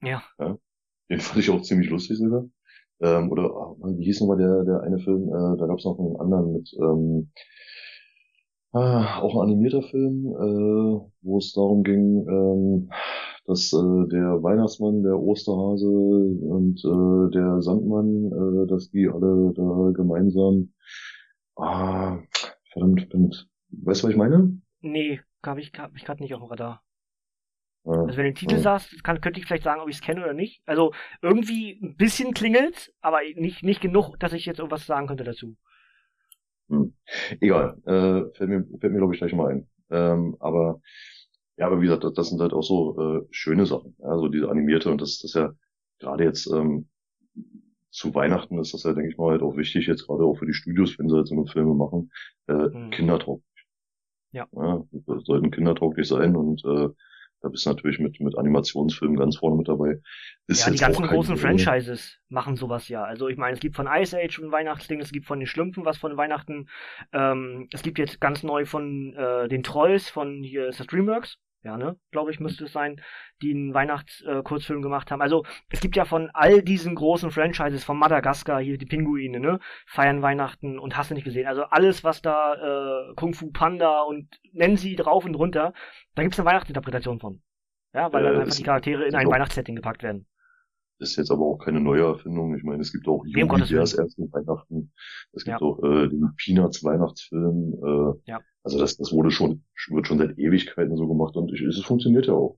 Ja. Den fand ich auch ziemlich lustig sogar. Ähm, oder ah, wie hieß nochmal der, der eine Film? Äh, da gab's noch einen anderen mit ähm, ah, auch ein animierter Film, äh, wo es darum ging, ähm, dass äh, der Weihnachtsmann, der Osterhase und äh, der Sandmann, äh, dass die alle da gemeinsam ah, verdammt, verdammt. Weißt du, was ich meine? Nee, habe ich, hab ich gerade nicht auf dem Radar. Äh, Also wenn du den Titel Ja. sagst, kann, könnte ich vielleicht sagen, ob ich es kenne oder nicht. Also irgendwie ein bisschen klingelt, aber nicht, nicht genug, dass ich jetzt irgendwas sagen könnte dazu. Hm. Egal, äh, fällt mir, fällt mir glaube ich gleich mal ein. Ähm, aber ja, aber wie gesagt, das, sind halt auch so äh, schöne Sachen. Ja, so diese animierte und das, das ist ja gerade jetzt ähm, zu Weihnachten ist das ja, denke ich mal, halt auch wichtig, jetzt gerade auch für die Studios, wenn sie halt so eine Filme machen, äh, Mhm. kindertauglich. Ja. ja. Sollten kindertauglich sein und äh, da bist du natürlich mit, mit Animationsfilmen ganz vorne mit dabei. Ist ja, die ganzen großen Franchises machen sowas ja. Also ich meine, es gibt von Ice Age ein Weihnachtsding, es gibt von den Schlümpfen was von Weihnachten. Ähm, es gibt jetzt ganz neu von äh, den Trolls von hier ist das Dreamworks. Ja, ne? Glaube ich, müsste es sein, die einen Weihnachtskurzfilm äh, gemacht haben. Also, es gibt ja von all diesen großen Franchises, von Madagaskar, hier die Pinguine, ne? Feiern Weihnachten und hast du nicht gesehen. Also alles, was da äh, Kung Fu Panda und nennen sie drauf und runter, da gibt's eine Weihnachtsinterpretation von. Ja, weil Äh, dann einfach die Charaktere in ein Weihnachtssetting gepackt werden. Ist jetzt aber auch keine neue Erfindung. Ich meine, es gibt auch Yogi Bears ersten Weihnachten. Es gibt Ja. auch äh, den Peanuts Weihnachtsfilm. Äh, Ja. Also das, das wurde schon, wird schon seit Ewigkeiten so gemacht und ich, es funktioniert ja auch.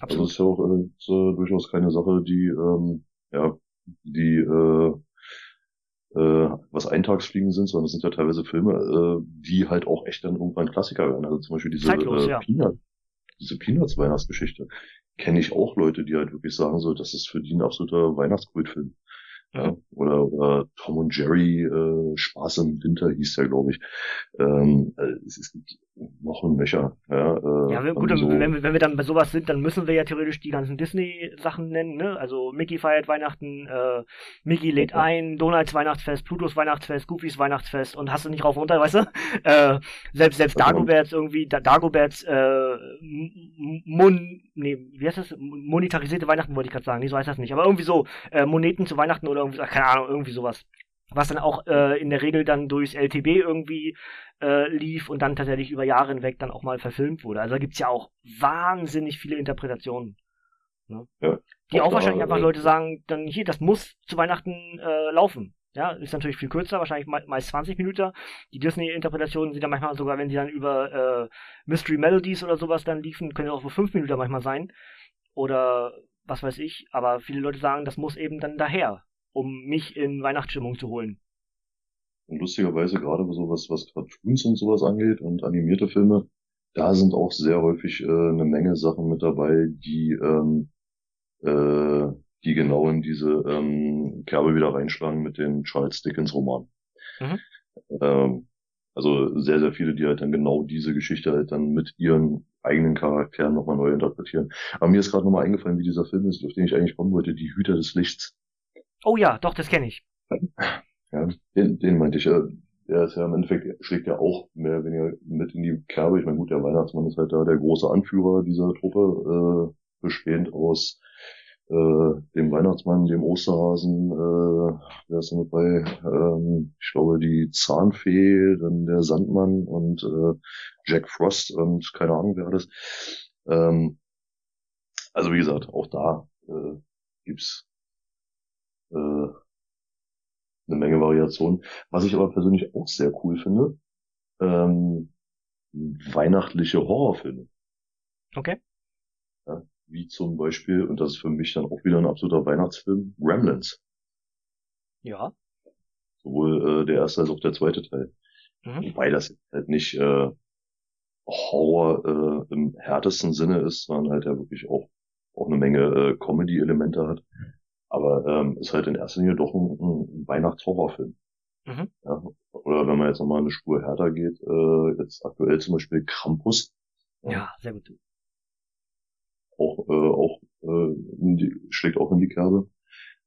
Also Absolut. es ist ja auch äh, ist, äh, durchaus keine Sache, die ähm, ja die äh, äh, was Eintagsfliegen sind, sondern es sind ja teilweise Filme, äh, die halt auch echt dann irgendwann Klassiker werden. Also zum Beispiel diese Zeitlos, äh, ja. Peanut, diese Peanuts Weihnachtsgeschichte kenne ich auch Leute, die halt wirklich sagen so, das ist für die ein absoluter Weihnachtskultfilm. Ja, oder, oder Tom und Jerry äh, Spaß im Winter hieß der, glaube ich. Ähm, äh, es, es gibt noch ein Mecher. Ja, äh, ja gut, so wenn, wir, wenn wir dann bei sowas sind, dann müssen wir ja theoretisch die ganzen Disney-Sachen nennen. Ne? Also Mickey feiert Weihnachten, äh, Mickey lädt okay. ein, Donalds Weihnachtsfest, Plutos Weihnachtsfest, Goofys Weihnachtsfest und hast du nicht rauf runter, weißt du? Äh, selbst selbst Dagoberts irgendwie, Dagoberts äh, Mon, nee, wie heißt das? Monetarisierte Weihnachten wollte ich gerade sagen, nee, so heißt das nicht. Aber irgendwie so äh, Moneten zu Weihnachten oder irgendwie, keine Ahnung, irgendwie sowas. Was dann auch äh, in der Regel dann durchs LTB irgendwie äh, lief und dann tatsächlich über Jahre hinweg dann auch mal verfilmt wurde. Also da gibt's ja auch wahnsinnig viele Interpretationen. Ne? Ja, die auch, wahrscheinlich einfach äh, Leute sagen, dann hier, das muss zu Weihnachten äh, laufen. Ja, ist natürlich viel kürzer, wahrscheinlich meist 20 Minuten. Die Disney-Interpretationen sind dann manchmal sogar, wenn sie dann über äh, Mystery Melodies oder sowas dann liefen, können ja auch so 5 Minuten manchmal sein. Oder was weiß ich. Aber viele Leute sagen, das muss eben dann daher um mich in Weihnachtsstimmung zu holen. Und lustigerweise gerade so was, was Cartoons und sowas angeht und animierte Filme, da sind auch sehr häufig äh, eine Menge Sachen mit dabei, die ähm, äh, die genau in diese ähm, Kerbe wieder reinschlagen mit den Charles Dickens Romanen. Mhm. Ähm, also sehr, sehr viele, die halt dann genau diese Geschichte halt dann mit ihren eigenen Charakteren nochmal neu interpretieren. Aber mir ist gerade nochmal eingefallen, wie dieser Film ist, auf den ich eigentlich kommen wollte, Die Hüter des Lichts. Oh ja, doch, das kenne ich. Ja, den, den meinte ich ja. Der ist ja im Endeffekt, schlägt ja auch mehr oder weniger mit in die Kerbe. Ich meine, gut, der Weihnachtsmann ist halt da der große Anführer dieser Truppe, äh, bestehend aus äh, dem Weihnachtsmann, dem Osterhasen, äh, wer ist da mit bei? Ähm, ich glaube, die Zahnfee, dann der Sandmann und äh, Jack Frost und keine Ahnung, wer das. Ähm, also wie gesagt, auch da äh, gibt's äh, eine Menge Variationen. Was ich aber persönlich auch sehr cool finde, ähm, weihnachtliche Horrorfilme. Okay. Ja, wie zum Beispiel, und das ist für mich dann auch wieder ein absoluter Weihnachtsfilm, Gremlins. Ja. Sowohl äh, der erste als auch der zweite Teil. Mhm. Wobei das halt nicht äh, Horror äh, im härtesten Sinne ist, sondern halt ja wirklich auch, auch eine Menge äh, Comedy-Elemente hat. Aber ähm, ist halt in erster Linie doch ein, ein Weihnachtshorrorfilm. Mhm. Ja, oder wenn man jetzt nochmal eine Spur härter geht, äh, jetzt aktuell zum Beispiel Krampus. Ja, sehr gut. Auch, äh, auch äh, die, schlägt auch in die Kerbe.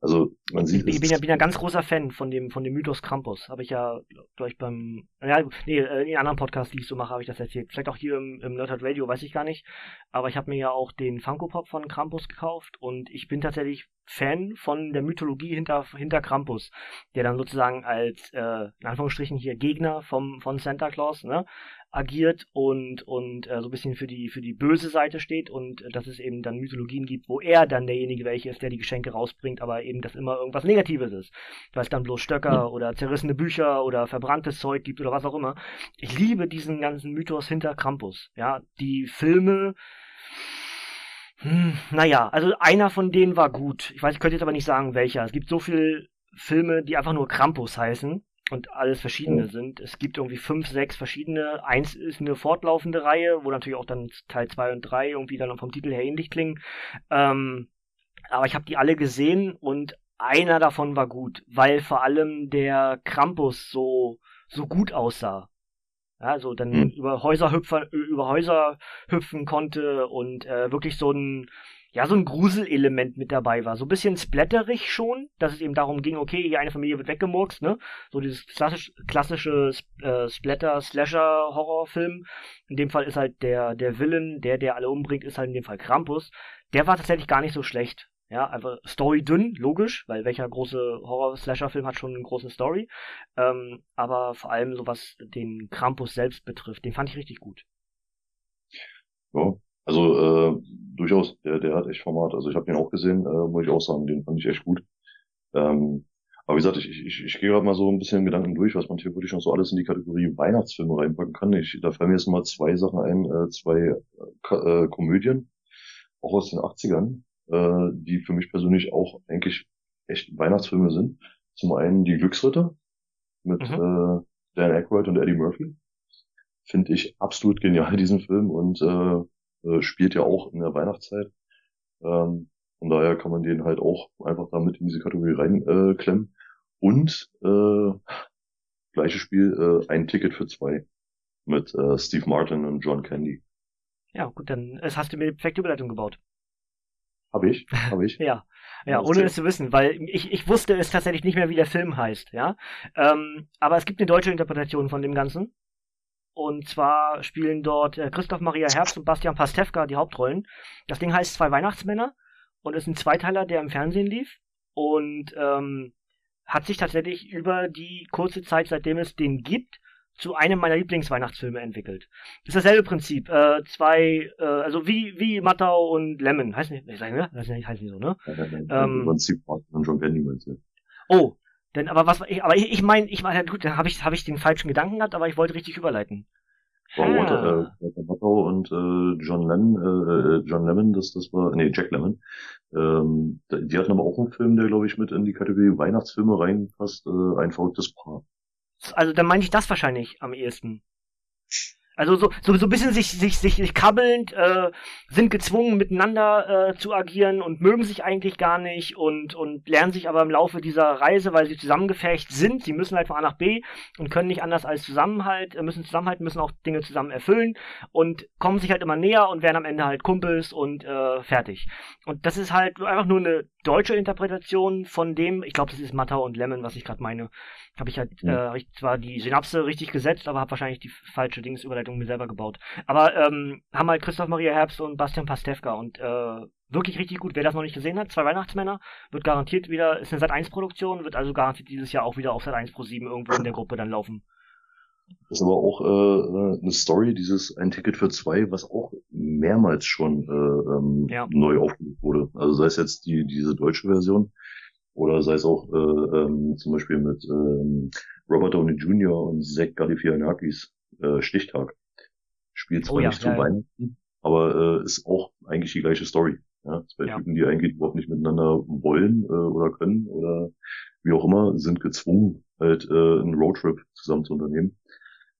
Also man sieht. Ich bin ja, bin ja ganz großer Fan von dem von dem Mythos Krampus. Habe ich ja, glaube ich, beim ja, nee, äh, in anderen Podcasts, die ich so mache, habe ich das erzählt. Vielleicht auch hier im, im Nerdhard Radio, weiß ich gar nicht. Aber ich habe mir ja auch den Funko Pop von Krampus gekauft und ich bin tatsächlich Fan von der Mythologie hinter, hinter Krampus, der dann sozusagen als, äh, in Anführungsstrichen hier Gegner vom, von Santa Claus, ne, agiert und, und äh, so ein bisschen für die, für die böse Seite steht und äh, dass es eben dann Mythologien gibt, wo er dann derjenige welche ist, der die Geschenke rausbringt, aber eben, dass immer irgendwas Negatives ist. Weil es dann bloß Stöcker mhm. oder zerrissene Bücher oder verbranntes Zeug gibt oder was auch immer. Ich liebe diesen ganzen Mythos hinter Krampus. Ja, die Filme, hm, naja, also einer von denen war gut. Ich weiß, ich könnte jetzt aber nicht sagen, welcher. Es gibt so viele Filme, die einfach nur Krampus heißen und alles verschiedene sind. Es gibt irgendwie fünf, sechs verschiedene. Eins ist eine fortlaufende Reihe, wo natürlich auch dann Teil zwei und drei irgendwie dann vom Titel her ähnlich klingen. Ähm, aber ich habe die alle gesehen und einer davon war gut, weil vor allem der Krampus so so gut aussah. Ja, so dann hm. über Häuser hüpfen, über Häuser hüpfen konnte und äh, wirklich so ein ja, so ein Gruselelement mit dabei war. So ein bisschen splatterig schon, dass es eben darum ging, okay, hier eine Familie wird weggemurkst, ne? So dieses klassisch, klassische äh, Splatter-Slasher-Horrorfilm. In dem Fall ist halt der, der Villain, der, der alle umbringt, ist halt in dem Fall Krampus. Der war tatsächlich gar nicht so schlecht. Ja, einfach Story dünn, logisch, weil welcher große Horror-Slasher-Film hat schon eine große Story. Ähm, aber vor allem so was den Krampus selbst betrifft, den fand ich richtig gut. Ja, also äh, durchaus, der, der hat echt Format. Also ich habe den auch gesehen, äh, muss ich auch sagen, den fand ich echt gut. Ähm, aber wie gesagt, ich, ich, ich gehe gerade mal so ein bisschen Gedanken durch, was man theoretisch noch so alles in die Kategorie Weihnachtsfilme reinpacken kann. Ich, da fallen mir jetzt mal zwei Sachen ein, äh, zwei äh, Komödien, auch aus den 80ern äh, die für mich persönlich auch eigentlich echt Weihnachtsfilme sind. Zum einen die Glücksritter mit mhm. äh, Dan Aykroyd und Eddie Murphy. Finde ich absolut genial, diesen Film, und äh, äh, spielt ja auch in der Weihnachtszeit. Ähm, Von daher kann man den halt auch einfach damit in diese Kategorie reinklemmen. Äh. Und äh, gleiches Spiel, äh, ein Ticket für zwei mit äh, Steve Martin und John Candy. Ja, gut, dann es hast du mir perfekte Überleitung gebaut. Hab ich, hab ich. ja, ja, ohne es zu wissen, weil ich, ich wusste es tatsächlich nicht mehr, wie der Film heißt, ja. Ähm, aber es gibt eine deutsche Interpretation von dem Ganzen. Und zwar spielen dort äh, Christoph Maria Herbst und Bastian Pastewka die Hauptrollen. Das Ding heißt Zwei Weihnachtsmänner und ist ein Zweiteiler, der im Fernsehen lief. Und ähm, hat sich tatsächlich über die kurze Zeit, seitdem es den gibt, zu einem meiner Lieblingsweihnachtsfilme entwickelt. Das ist dasselbe Prinzip. Äh, zwei, äh, also wie, wie Mattau und Lemon. Heißt nicht, ich sag, ne? Das heißt nicht so, ne? Ja, nein, nein, ähm, John Candy meinst du. Oh, denn, aber was, ich, aber ich, ich meine, ich meine, gut, dann habe ich, hab ich den falschen Gedanken gehabt, aber ich wollte richtig überleiten. War ah. Walter, äh, Mattau und äh, John Lennon, äh, äh, John Lemon, das, das war, nee, Jack Lemmon. Ähm, die hatten aber auch einen Film, der, glaube ich, mit in die Kategorie Weihnachtsfilme reinpasst, äh, ein verrücktes Paar. Also dann meine ich das wahrscheinlich am ehesten. Also so, so, so ein bisschen sich, sich, sich, sich kabbelnd, äh, sind gezwungen miteinander äh, zu agieren und mögen sich eigentlich gar nicht und, und lernen sich aber im Laufe dieser Reise, weil sie zusammengefecht sind, sie müssen halt von A nach B und können nicht anders als Zusammenhalt, äh, müssen zusammenhalten, müssen auch Dinge zusammen erfüllen und kommen sich halt immer näher und werden am Ende halt Kumpels und äh, fertig. Und das ist halt einfach nur eine deutsche Interpretation von dem, ich glaube, das ist Mattau und Lemon, was ich gerade meine. Habe ich halt ja. äh, zwar die Synapse richtig gesetzt, aber habe wahrscheinlich die falsche Dingsüberleitung mir selber gebaut. Aber ähm, haben halt Christoph Maria Herbst und Bastian Pastewka und äh, wirklich richtig gut. Wer das noch nicht gesehen hat, zwei Weihnachtsmänner, wird garantiert wieder, ist eine Sat 1 Produktion, wird also garantiert dieses Jahr auch wieder auf Sat 1 Pro 7 irgendwo in der Gruppe dann laufen. Das ist aber auch äh, eine Story, dieses ein Ticket für zwei, was auch mehrmals schon äh, ähm, ja. neu aufgelegt wurde. Also sei es jetzt die diese deutsche Version oder sei es auch äh, ähm, zum Beispiel mit ähm, Robert Downey Jr. und Zach Galifianakis äh, Stichtag. Spielt zwar oh, ja, nicht ja, zu Weihnachten, aber äh, ist auch eigentlich die gleiche Story. Ja, zwei ja. Typen, die eigentlich überhaupt nicht miteinander wollen äh, oder können oder wie auch immer, sind gezwungen, halt äh, einen Roadtrip zusammen zu unternehmen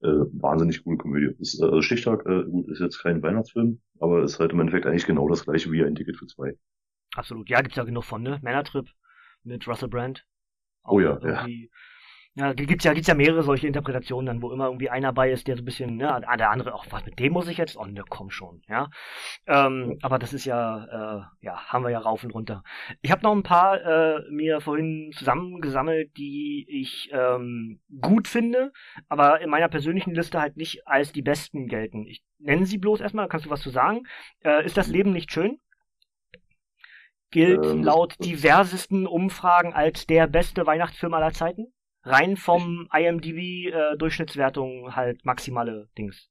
äh, wahnsinnig coole Komödie. Ist, äh, also Stichtag, äh, gut, ist jetzt kein Weihnachtsfilm, aber ist halt im Endeffekt eigentlich genau das gleiche wie ein Ticket für zwei. Absolut, ja, gibt's ja genug von, ne? Männertrip mit Russell Brand. Auch oh ja, ja. Ja, gibt's ja, gibt's ja mehrere solche Interpretationen dann, wo immer irgendwie einer bei ist, der so ein bisschen, ne, ah, der andere, auch was mit dem muss ich jetzt? Oh, ne, komm schon, ja. Ähm, aber das ist ja, äh, ja, haben wir ja rauf und runter. Ich habe noch ein paar äh, mir vorhin zusammengesammelt, die ich ähm, gut finde, aber in meiner persönlichen Liste halt nicht als die besten gelten. Ich nenne sie bloß erstmal, kannst du was zu sagen? Äh, ist das Leben nicht schön? Gilt ähm, laut diversesten Umfragen als der beste Weihnachtsfilm aller Zeiten? rein vom IMDb äh, Durchschnittswertung halt maximale Dings.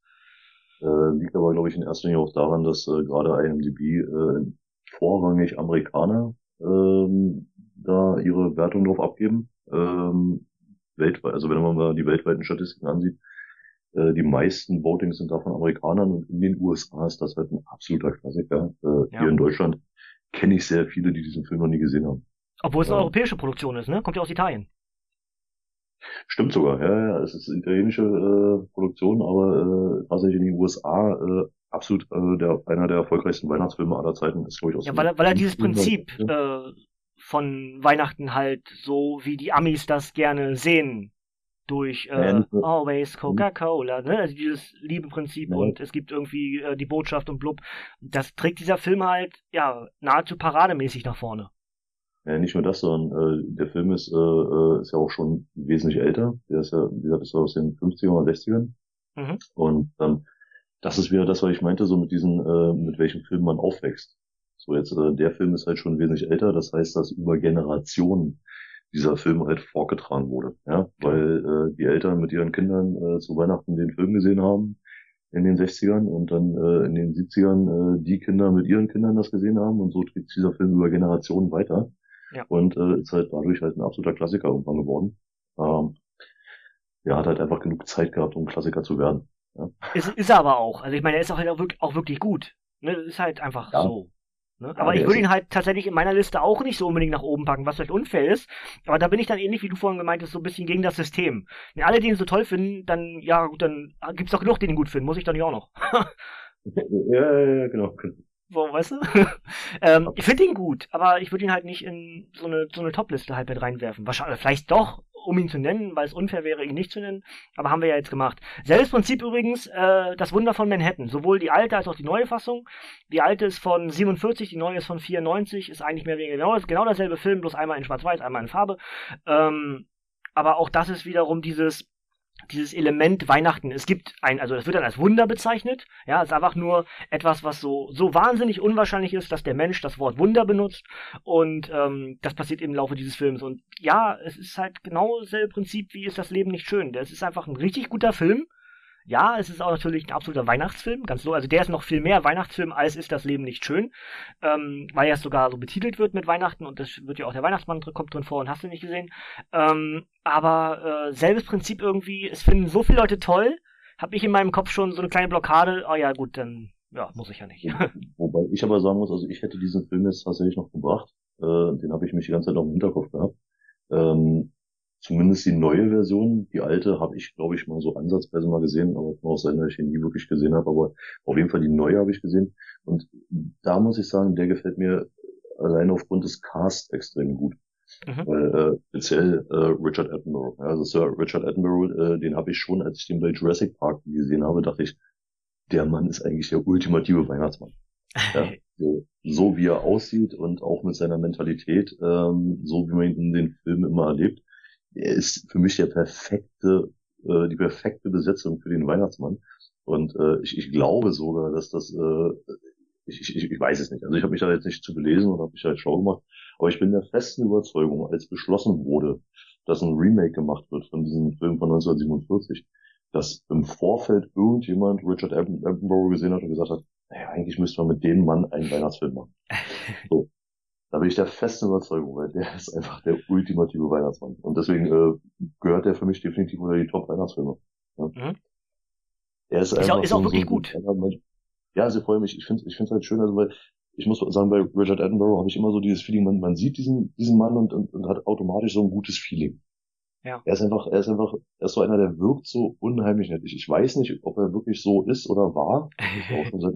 Äh, liegt aber, glaube ich, in erster Linie auch daran, dass äh, gerade IMDb äh, vorrangig Amerikaner ähm, da ihre Wertung drauf abgeben. Ähm, weltweit, also wenn man mal die weltweiten Statistiken ansieht, äh, die meisten Votings sind da von Amerikanern und in den USA ist das halt ein absoluter Klassiker. Äh, ja. Hier in Deutschland kenne ich sehr viele, die diesen Film noch nie gesehen haben. Obwohl es eine ja. europäische Produktion ist, ne? Kommt ja aus Italien. Stimmt sogar, ja, ja, es ist eine italienische äh, Produktion, aber äh, tatsächlich in den USA äh, absolut äh, der, einer der erfolgreichsten Weihnachtsfilme aller Zeiten ist, glaube ich, Ja, weil er, weil er dieses Prinzip äh, von Weihnachten halt so, wie die Amis das gerne sehen, durch äh, ja, Always Coca-Cola, ne? Also dieses Liebeprinzip ja. und es gibt irgendwie äh, die Botschaft und blub. Das trägt dieser Film halt, ja, nahezu parademäßig nach vorne. Ja, nicht nur das, sondern äh, der Film ist, äh, äh, ist ja auch schon wesentlich älter. Der ist ja, wie gesagt, ist aus den 50 er oder 60ern. Mhm. Und ähm, das ist wieder das, was ich meinte, so mit diesen, äh, mit welchem Film man aufwächst. So jetzt, äh, der Film ist halt schon wesentlich älter, das heißt, dass über Generationen dieser Film halt vorgetragen wurde. Ja, weil äh, die Eltern mit ihren Kindern äh, zu Weihnachten den Film gesehen haben in den 60ern und dann äh, in den 70ern äh, die Kinder mit ihren Kindern das gesehen haben und so trägt dieser Film über Generationen weiter. Ja. Und äh, ist halt dadurch halt ein absoluter Klassiker irgendwann geworden. Ähm, ja, hat halt einfach genug Zeit gehabt, um Klassiker zu werden. Ja. Ist, ist er aber auch. Also ich meine, er ist auch, halt auch, wirklich, auch wirklich gut. Ne? Ist halt einfach ja. so. Ne? Aber ich würde ihn halt tatsächlich in meiner Liste auch nicht so unbedingt nach oben packen, was vielleicht unfair ist. Aber da bin ich dann ähnlich, wie du vorhin gemeint hast, so ein bisschen gegen das System. Wenn alle den so toll finden, dann, ja gut, dann gibt's doch genug, die ihn gut finden. Muss ich doch nicht auch noch. ja, ja, genau. So, weißt du? ähm, ich finde ihn gut, aber ich würde ihn halt nicht in so eine, so eine Top-Liste halt mit reinwerfen. Wahrscheinlich, vielleicht doch, um ihn zu nennen, weil es unfair wäre, ihn nicht zu nennen. Aber haben wir ja jetzt gemacht. Selbes Prinzip übrigens, äh, das Wunder von Manhattan. Sowohl die alte als auch die neue Fassung. Die alte ist von 47, die neue ist von 94, ist eigentlich mehr weniger genau, genau derselbe Film, bloß einmal in Schwarz-Weiß, einmal in Farbe. Ähm, aber auch das ist wiederum dieses dieses Element Weihnachten. Es gibt ein, also das wird dann als Wunder bezeichnet. Ja, es ist einfach nur etwas, was so, so wahnsinnig unwahrscheinlich ist, dass der Mensch das Wort Wunder benutzt. Und ähm, das passiert im Laufe dieses Films. Und ja, es ist halt genau dasselbe Prinzip, wie ist das Leben nicht schön. Das ist einfach ein richtig guter Film. Ja, es ist auch natürlich ein absoluter Weihnachtsfilm, ganz so. Also der ist noch viel mehr Weihnachtsfilm, als ist das Leben nicht schön, ähm, weil er sogar so betitelt wird mit Weihnachten und das wird ja auch der Weihnachtsmann kommt drin vor und hast du nicht gesehen. Ähm, aber äh, selbes Prinzip irgendwie, es finden so viele Leute toll, habe ich in meinem Kopf schon so eine kleine Blockade. Oh ja, gut, dann ja, muss ich ja nicht. Wobei ich aber sagen muss, also ich hätte diesen Film jetzt tatsächlich noch gebracht. Äh, den habe ich mich die ganze Zeit auf dem Hinterkopf gehabt. Ähm, zumindest die neue Version. Die alte habe ich, glaube ich, mal so ansatzweise mal gesehen, aber kann auch sein, dass ich ihn nie wirklich gesehen habe. Aber auf jeden Fall die neue habe ich gesehen. Und da muss ich sagen, der gefällt mir allein aufgrund des Casts extrem gut. Mhm. Weil, äh, speziell äh, Richard Attenborough. Also Sir Richard Attenborough, äh, den habe ich schon, als ich den bei Jurassic Park gesehen habe, dachte ich, der Mann ist eigentlich der ultimative Weihnachtsmann. Ja, so, so wie er aussieht und auch mit seiner Mentalität, ähm, so wie man ihn in den Filmen immer erlebt, er ist für mich der perfekte, äh, die perfekte Besetzung für den Weihnachtsmann. Und äh, ich, ich glaube sogar, dass das, äh, ich, ich, ich weiß es nicht. Also ich habe mich da jetzt nicht zu belesen und habe mich halt schlau gemacht. Aber ich bin der festen Überzeugung, als beschlossen wurde, dass ein Remake gemacht wird von diesem Film von 1947, dass im Vorfeld irgendjemand Richard Attenborough gesehen hat und gesagt hat, naja, eigentlich müsste man mit dem Mann einen Weihnachtsfilm machen. So. Da bin ich der festen Überzeugung, weil der ist einfach der ultimative Weihnachtsmann. Und deswegen äh, gehört der für mich definitiv unter die Top-Weihnachtsfilme. Ja. Mhm. Er ist, ist, auch, ist auch wirklich so gut. Ja, also vor allem, ich, ich finde es ich find's halt schön, also weil ich muss sagen, bei Richard Attenborough habe ich immer so dieses Feeling, man, man sieht diesen, diesen Mann und, und, und hat automatisch so ein gutes Feeling. Ja. Er ist einfach, er ist einfach, er ist so einer, der wirkt so unheimlich nett. Ich, ich weiß nicht, ob er wirklich so ist oder war. auch schon seit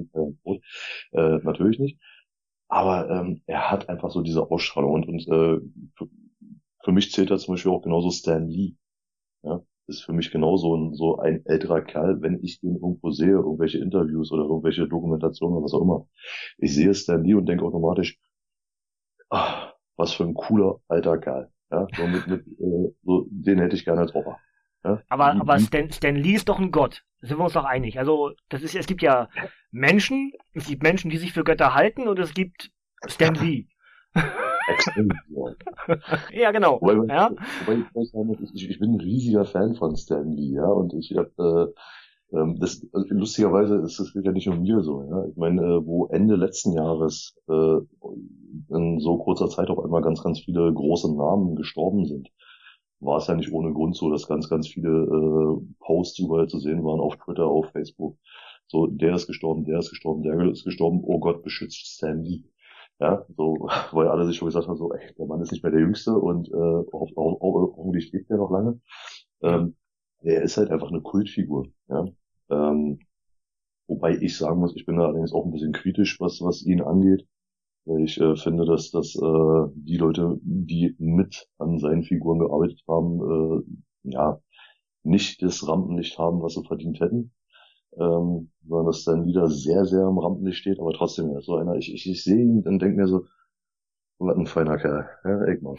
äh, natürlich nicht. Aber ähm, er hat einfach so diese Ausstrahlung und, und äh, für, für mich zählt er zum Beispiel auch genauso Stan Lee. Ja, ist für mich genauso ein, so ein älterer Kerl, wenn ich den irgendwo sehe, irgendwelche Interviews oder irgendwelche Dokumentationen oder was auch immer. Ich sehe Stan Lee und denke automatisch, ach, was für ein cooler alter Kerl. Ja, so mit, mit, äh, so, den hätte ich gerne als Opa. Ja? Aber, aber Stan, Stan Lee ist doch ein Gott. sind wir uns doch einig. Also, das ist, es gibt ja Menschen, es gibt Menschen, die sich für Götter halten und es gibt Stan Lee. Extrem, ja. genau. Wobei, ja? wobei ich, muss, ich, ich bin ein riesiger Fan von Stan Lee, ja, und ich habe äh, ähm, das also lustigerweise ist das ja nicht um mir so, ja. Ich meine, äh, wo Ende letzten Jahres äh, in so kurzer Zeit auf einmal ganz, ganz viele große Namen gestorben sind, war es ja nicht ohne Grund so, dass ganz, ganz viele äh, Posts überall zu sehen waren auf Twitter, auf Facebook. So, der ist gestorben, der ist gestorben, der ist gestorben, oh Gott, beschützt Lee. Ja, so, weil alle sich schon gesagt haben, so, ey, der Mann ist nicht mehr der Jüngste und äh, ho ho hoffentlich lebt der noch lange. Ähm, er ist halt einfach eine Kultfigur, ja. Ähm, wobei ich sagen muss, ich bin da allerdings auch ein bisschen kritisch, was, was ihn angeht. Weil ich äh, finde, dass, dass äh, die Leute, die mit an seinen Figuren gearbeitet haben, äh, ja, nicht das Rampenlicht haben, was sie verdient hätten. Ähm, sondern dass dann wieder sehr, sehr am Rampenlicht steht, aber trotzdem, ist so einer, ich, ich, ich sehe ihn und denke mir so, was ein feiner Kerl, ja, Eggman.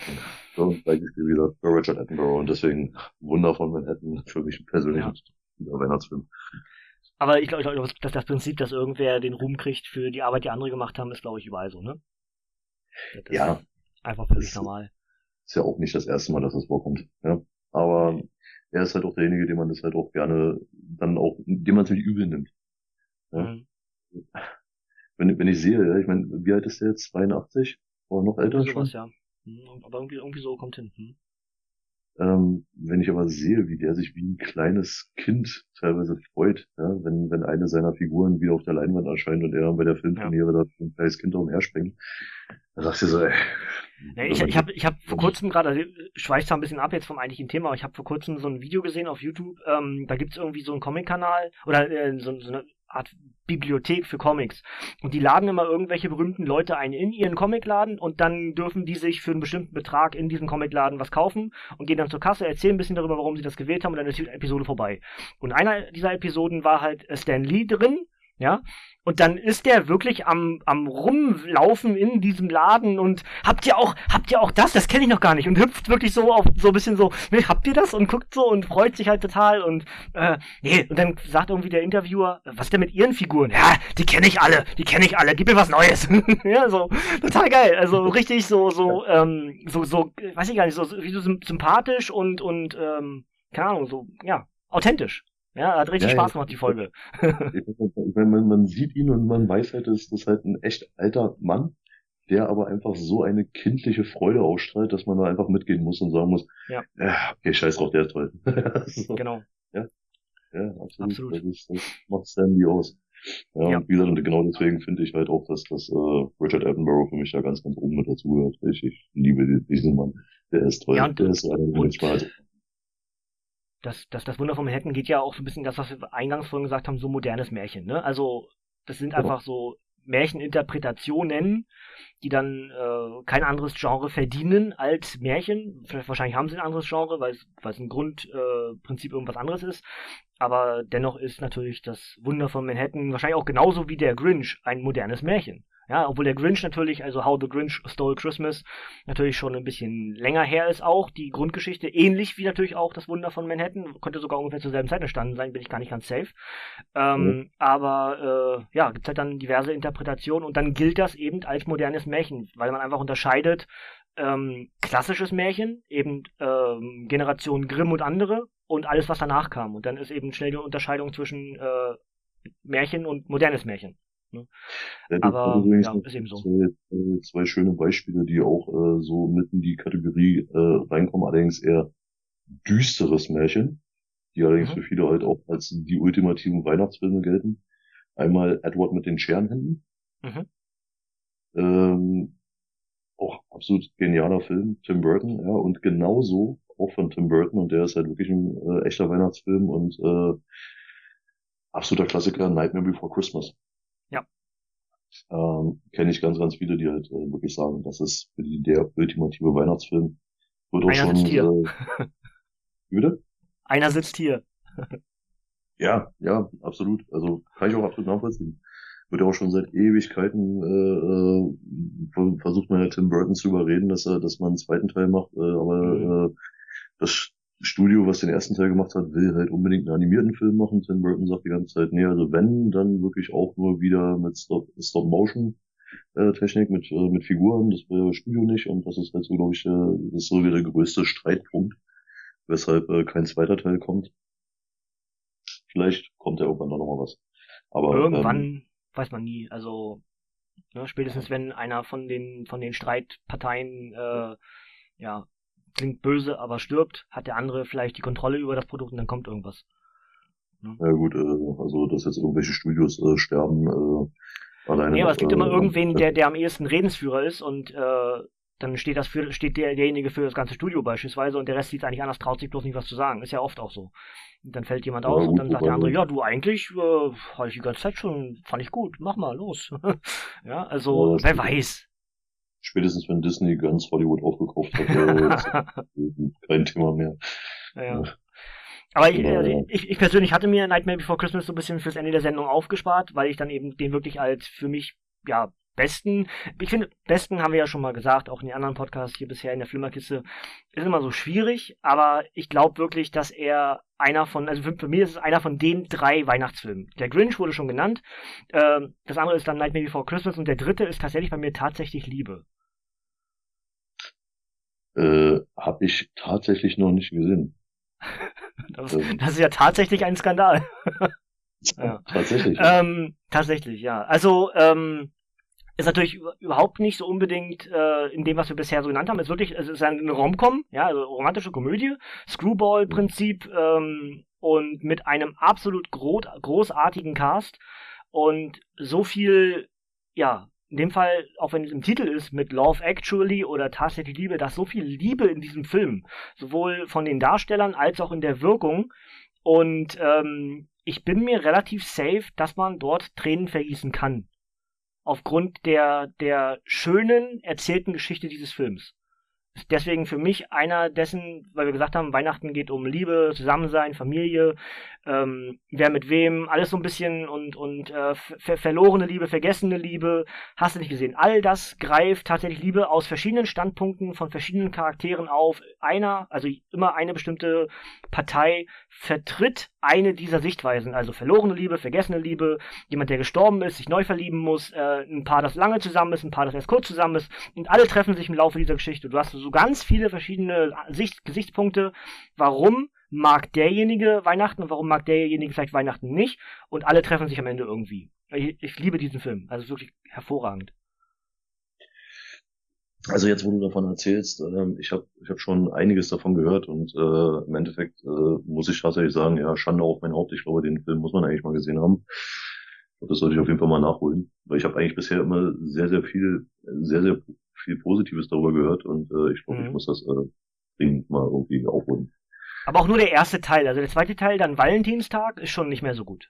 So, gleich ist wieder Richard Attenborough und deswegen Wunder von Manhattan für mich persönlich ja. ein Weihnachtsfilm. Aber ich glaube, glaub, dass das Prinzip, dass irgendwer den Ruhm kriegt für die Arbeit, die andere gemacht haben, ist, glaube ich, überall so, ne? Das ja. Einfach völlig normal. Ist ja auch nicht das erste Mal, dass das vorkommt. Ja. Aber er ist halt auch derjenige, den man das halt auch gerne dann auch, dem man es nicht übel nimmt. Ja. Mhm. Wenn, wenn ich sehe, ja, ich meine, wie alt ist der jetzt? 82? Oder noch älter schon? Sowas, ja. Hm, aber irgendwie, irgendwie so kommt hin. Hm. Ähm, wenn ich aber sehe, wie der sich wie ein kleines Kind teilweise freut, ja, wenn, wenn eine seiner Figuren wieder auf der Leinwand erscheint und er dann bei der Filmpremiere ja. da ein kleines Kind umherspringt, dann sagst du so, ey. Ja, ich ich habe ich hab vor kurzem gerade, also schweicht zwar ein bisschen ab jetzt vom eigentlichen Thema, aber ich habe vor kurzem so ein Video gesehen auf YouTube, ähm, da gibt's irgendwie so einen Comic-Kanal oder äh, so, so eine Art Bibliothek für Comics. Und die laden immer irgendwelche berühmten Leute ein in ihren Comicladen und dann dürfen die sich für einen bestimmten Betrag in diesem Comicladen was kaufen und gehen dann zur Kasse, erzählen ein bisschen darüber, warum sie das gewählt haben und dann ist die Episode vorbei. Und einer dieser Episoden war halt Stan Lee drin, ja, und dann ist der wirklich am, am rumlaufen in diesem Laden und habt ihr auch, habt ihr auch das? Das kenne ich noch gar nicht. Und hüpft wirklich so auf so ein bisschen so, ne, habt ihr das? Und guckt so und freut sich halt total und äh, nee, und dann sagt irgendwie der Interviewer, was ist denn mit ihren Figuren? Ja, die kenne ich alle, die kenne ich alle, gib mir was Neues. ja, so, total geil. Also richtig so, so, ähm, so, so, weiß ich gar nicht, so, wie so sympathisch und, und, ähm, keine Ahnung, so, ja, authentisch. Ja, hat richtig ja, Spaß gemacht, die Folge. Wenn man, man sieht ihn und man weiß halt, das ist halt ein echt alter Mann, der aber einfach so eine kindliche Freude ausstrahlt, dass man da einfach mitgehen muss und sagen muss, ja. äh, okay, scheiß drauf, der ist toll. so. Genau. Ja, ja absolut. absolut. Das, ist, das macht Sandy aus. Ja, ja. Und wie gesagt, und genau deswegen finde ich halt auch, dass, dass äh, Richard Attenborough für mich da ganz, ganz oben mit dazugehört. Ich, ich liebe diesen Mann. Der ist toll. Ja, und, der ist einer, und, Spaß das, das, das Wunder vom Manhattan geht ja auch so ein bisschen das, was wir eingangs vorhin gesagt haben, so modernes Märchen, ne? Also, das sind genau. einfach so Märcheninterpretationen, die dann äh, kein anderes Genre verdienen als Märchen. Vielleicht, wahrscheinlich haben sie ein anderes Genre, weil es, weil es ein Grundprinzip äh, irgendwas anderes ist. Aber dennoch ist natürlich das Wunder von Manhattan wahrscheinlich auch genauso wie der Grinch ein modernes Märchen. Ja, obwohl der Grinch natürlich, also How the Grinch Stole Christmas, natürlich schon ein bisschen länger her ist auch, die Grundgeschichte, ähnlich wie natürlich auch das Wunder von Manhattan, könnte sogar ungefähr zur selben Zeit entstanden sein, bin ich gar nicht ganz safe. Ähm, mhm. Aber äh, ja, gibt halt dann diverse Interpretationen und dann gilt das eben als modernes Märchen, weil man einfach unterscheidet ähm, klassisches Märchen, eben ähm, Generation Grimm und andere und alles, was danach kam. Und dann ist eben schnell die Unterscheidung zwischen äh, Märchen und modernes Märchen. Ne? Ja, Aber ja, ist eben so. Zwei, zwei, schöne Beispiele, die auch äh, so mitten in die Kategorie äh, reinkommen, allerdings eher düsteres Märchen, die allerdings mhm. für viele halt auch als die ultimativen Weihnachtsfilme gelten. Einmal Edward mit den Scherenhänden. Mhm. Ähm, auch absolut genialer Film, Tim Burton, ja, und genauso auch von Tim Burton, und der ist halt wirklich ein äh, echter Weihnachtsfilm und äh, absoluter Klassiker, Nightmare Before Christmas. Ähm, Kenne ich ganz, ganz viele, die halt äh, wirklich sagen, das ist für die der ultimative Weihnachtsfilm. Wird auch Einer schon, sitzt hier. Äh, bitte? Einer sitzt hier. ja, ja, absolut. Also kann ich auch absolut nachvollziehen. Wird ja auch schon seit Ewigkeiten äh, äh, versucht man ja Tim Burton zu überreden, dass er, dass man einen zweiten Teil macht, äh, aber mhm. äh, das Studio, was den ersten Teil gemacht hat, will halt unbedingt einen animierten Film machen. Tim Burton sagt die ganze Zeit, nee, also wenn, dann wirklich auch nur wieder mit Stop-Motion-Technik, mit, äh, mit Figuren. Das will das Studio nicht und das ist halt so, glaube ich, äh, das ist so wieder der größte Streitpunkt, weshalb äh, kein zweiter Teil kommt. Vielleicht kommt ja irgendwann noch mal was. Aber irgendwann ähm, weiß man nie. Also ne, spätestens wenn einer von den von den Streitparteien äh, ja klingt böse, aber stirbt, hat der andere vielleicht die Kontrolle über das Produkt und dann kommt irgendwas. Ne? Ja gut, äh, also dass jetzt irgendwelche Studios äh, sterben, äh, alleine. Nee, aber es gibt äh, immer irgendwen, der, der am ehesten Redensführer ist und äh, dann steht das für, steht der, derjenige für das ganze Studio beispielsweise und der Rest sieht eigentlich anders, traut sich bloß nicht was zu sagen. Ist ja oft auch so. Und dann fällt jemand ja, aus gut, und dann sagt der andere, ja, du eigentlich, äh, hatte ich die ganze Zeit schon, fand ich gut, mach mal, los. ja, also, ja, wer weiß spätestens wenn Disney ganz Hollywood aufgekauft hat, kein Thema mehr. Ja. Aber ich, also ich, ich persönlich hatte mir Nightmare Before Christmas so ein bisschen fürs Ende der Sendung aufgespart, weil ich dann eben den wirklich als für mich, ja, besten, ich finde, besten haben wir ja schon mal gesagt, auch in den anderen Podcasts hier bisher in der Flimmerkiste, ist immer so schwierig, aber ich glaube wirklich, dass er einer von, also für, für mich ist es einer von den drei Weihnachtsfilmen. Der Grinch wurde schon genannt, äh, das andere ist dann Nightmare Before Christmas und der dritte ist tatsächlich bei mir tatsächlich Liebe. Äh, Habe ich tatsächlich noch nicht gesehen. das, ähm. das ist ja tatsächlich ein Skandal. ja. Tatsächlich. Ähm, tatsächlich, ja. Also, ähm, ist natürlich überhaupt nicht so unbedingt äh, in dem, was wir bisher so genannt haben. Es ist wirklich, es ist eine Romcom, ja, also romantische Komödie, Screwball-Prinzip ähm, und mit einem absolut gro großartigen Cast und so viel, ja, in dem Fall, auch wenn es im Titel ist, mit Love Actually oder Tatsächlich Liebe, da ist so viel Liebe in diesem Film, sowohl von den Darstellern als auch in der Wirkung. Und ähm, ich bin mir relativ safe, dass man dort Tränen vergießen kann. Aufgrund der, der schönen erzählten Geschichte dieses Films deswegen für mich einer dessen, weil wir gesagt haben, Weihnachten geht um Liebe, Zusammensein, Familie, ähm, wer mit wem, alles so ein bisschen und, und äh, ver verlorene Liebe, vergessene Liebe, hast du nicht gesehen. All das greift tatsächlich Liebe aus verschiedenen Standpunkten von verschiedenen Charakteren auf. Einer, also immer eine bestimmte Partei vertritt eine dieser Sichtweisen, also verlorene Liebe, vergessene Liebe, jemand, der gestorben ist, sich neu verlieben muss, äh, ein Paar, das lange zusammen ist, ein Paar, das erst kurz zusammen ist, und alle treffen sich im Laufe dieser Geschichte. Du hast so ganz viele verschiedene Sicht Gesichtspunkte, warum mag derjenige Weihnachten und warum mag derjenige vielleicht Weihnachten nicht, und alle treffen sich am Ende irgendwie. Ich, ich liebe diesen Film, also wirklich hervorragend. Also jetzt, wo du davon erzählst, äh, ich habe ich hab schon einiges davon gehört und äh, im Endeffekt äh, muss ich tatsächlich sagen, ja, Schande auf mein Haupt. Ich glaube, den Film muss man eigentlich mal gesehen haben. Das sollte ich auf jeden Fall mal nachholen, weil ich habe eigentlich bisher immer sehr, sehr viel, sehr, sehr viel Positives darüber gehört und äh, ich glaube, mhm. ich muss das äh, Ding mal irgendwie aufholen. Aber auch nur der erste Teil, also der zweite Teil, dann Valentinstag, ist schon nicht mehr so gut.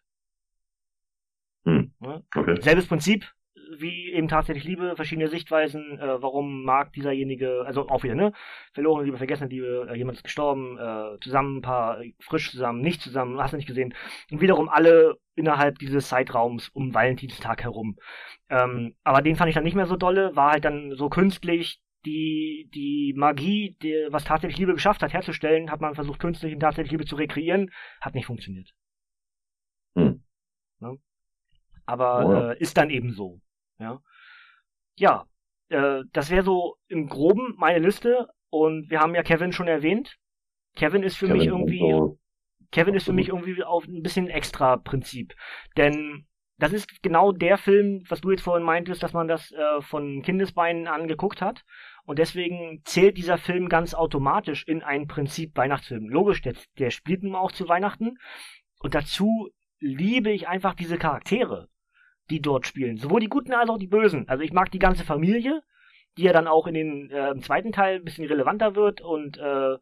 Hm. Okay. Selbes Prinzip, wie eben tatsächlich Liebe, verschiedene Sichtweisen, äh, warum mag dieserjenige, also auch wieder, ne? Verlorene Liebe, vergessene Liebe, äh, jemand ist gestorben, äh, zusammen ein paar, frisch zusammen, nicht zusammen, hast du nicht gesehen. Und wiederum alle innerhalb dieses Zeitraums um Valentinstag herum. Ähm, aber den fand ich dann nicht mehr so dolle, war halt dann so künstlich, die, die Magie, die, was tatsächlich Liebe geschafft hat, herzustellen, hat man versucht, künstlich in tatsächlich Liebe zu rekreieren, hat nicht funktioniert. Hm. Ne? Aber oh ja. äh, ist dann eben so. Ja, ja äh, das wäre so im Groben meine Liste. Und wir haben ja Kevin schon erwähnt. Kevin ist für Kevin mich irgendwie. Kevin ist für mich irgendwie auf ein bisschen extra Prinzip. Denn das ist genau der Film, was du jetzt vorhin meintest, dass man das äh, von Kindesbeinen angeguckt hat. Und deswegen zählt dieser Film ganz automatisch in ein Prinzip Weihnachtsfilm. Logisch, der, der spielt nun auch zu Weihnachten. Und dazu liebe ich einfach diese Charaktere die dort spielen. Sowohl die Guten als auch die Bösen. Also ich mag die ganze Familie, die ja dann auch in den äh, im zweiten Teil ein bisschen relevanter wird und äh,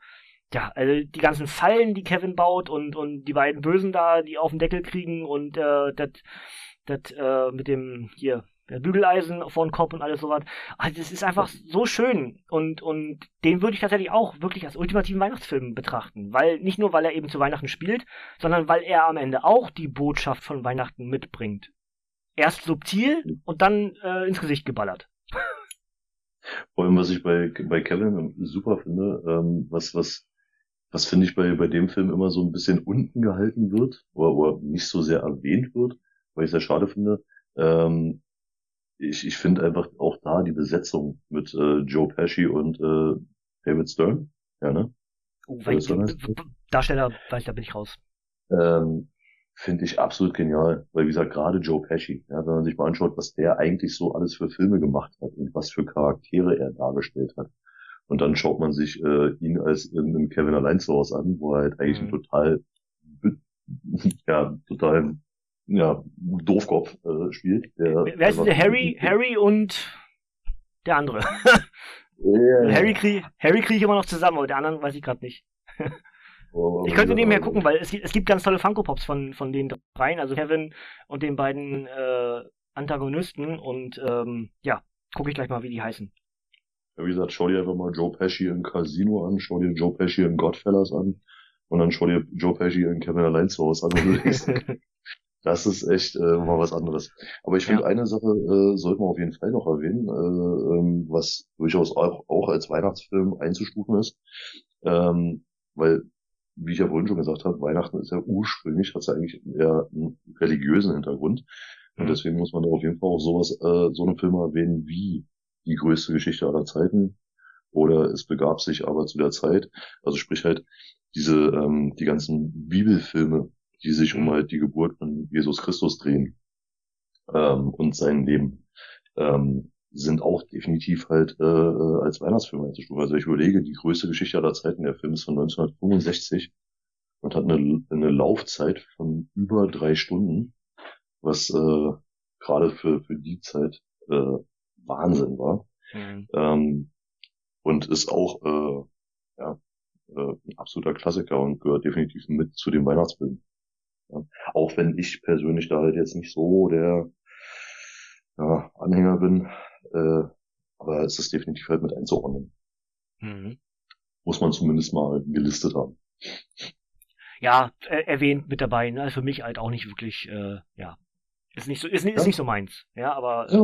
ja, also die ganzen Fallen, die Kevin baut und und die beiden Bösen da, die auf den Deckel kriegen und äh, das das äh, mit dem hier Bügeleisen vor den Kopf und alles sowas. Also das ist einfach so schön und und den würde ich tatsächlich auch wirklich als ultimativen Weihnachtsfilm betrachten, weil nicht nur weil er eben zu Weihnachten spielt, sondern weil er am Ende auch die Botschaft von Weihnachten mitbringt erst subtil und dann äh, ins Gesicht geballert. Vor allem, was ich bei, bei Kevin super finde, ähm, was, was, was finde ich bei, bei dem Film immer so ein bisschen unten gehalten wird, oder, oder nicht so sehr erwähnt wird, weil ich sehr schade finde. Ähm, ich, ich finde einfach auch da die Besetzung mit äh, Joe Pesci und äh, David Stern. Ja, ne? Oh, weil ich, Darsteller, weiß, da bin ich raus. Ähm, finde ich absolut genial. Weil wie gesagt, gerade Joe Pesci, ja, wenn man sich mal anschaut, was der eigentlich so alles für Filme gemacht hat und was für Charaktere er dargestellt hat. Und dann schaut man sich äh, ihn als in, in Kevin allein zu Hause an, wo er halt eigentlich mhm. ein total, ja, total, ja, Doofkopf äh, spielt. Der Wer ist der Harry, Harry und der andere? yeah. Harry kriege Harry krieg ich immer noch zusammen, aber der anderen weiß ich gerade nicht. ich könnte nebenher gucken, weil es, es gibt ganz tolle Funko Pops von, von den dreien, also Kevin und den beiden äh, Antagonisten und ähm, ja, gucke ich gleich mal, wie die heißen. Ja, wie gesagt, schau dir einfach mal Joe Pesci in Casino an, schau dir Joe Pesci in Godfellas an und dann schau dir Joe Pesci in Kevin allein zu Hause an. das ist echt äh, mal was anderes. Aber ich finde, ja. eine Sache äh, sollte man auf jeden Fall noch erwähnen, äh, ähm, was durchaus auch, auch als Weihnachtsfilm einzustufen ist. Ähm, weil wie ich ja vorhin schon gesagt habe, Weihnachten ist ja ursprünglich, hat ja eigentlich eher einen religiösen Hintergrund. Und mhm. deswegen muss man da auf jeden Fall auch sowas, äh, so eine Filme erwähnen wie die größte Geschichte aller Zeiten. Oder es begab sich aber zu der Zeit. Also sprich halt diese, ähm, die ganzen Bibelfilme, die sich um halt die Geburt von Jesus Christus drehen ähm, und sein Leben. Ähm, sind auch definitiv halt äh, äh, als Weihnachtsfilm einzustufen. Also ich überlege, die größte Geschichte aller Zeiten, der Film ist von 1965 und hat eine, eine Laufzeit von über drei Stunden, was äh, gerade für, für die Zeit äh, Wahnsinn war. Mhm. Ähm, und ist auch äh, ja, äh, ein absoluter Klassiker und gehört definitiv mit zu den Weihnachtsfilmen. Ja. Auch wenn ich persönlich da halt jetzt nicht so der ja, Anhänger bin, äh, aber es ist definitiv halt mit einzuordnen. Mhm. Muss man zumindest mal gelistet haben. Ja, äh, erwähnt mit dabei, ne? Also für mich halt auch nicht wirklich, äh, ja, ist nicht so, ist, ist ja. nicht so meins. Ja, aber. Ja,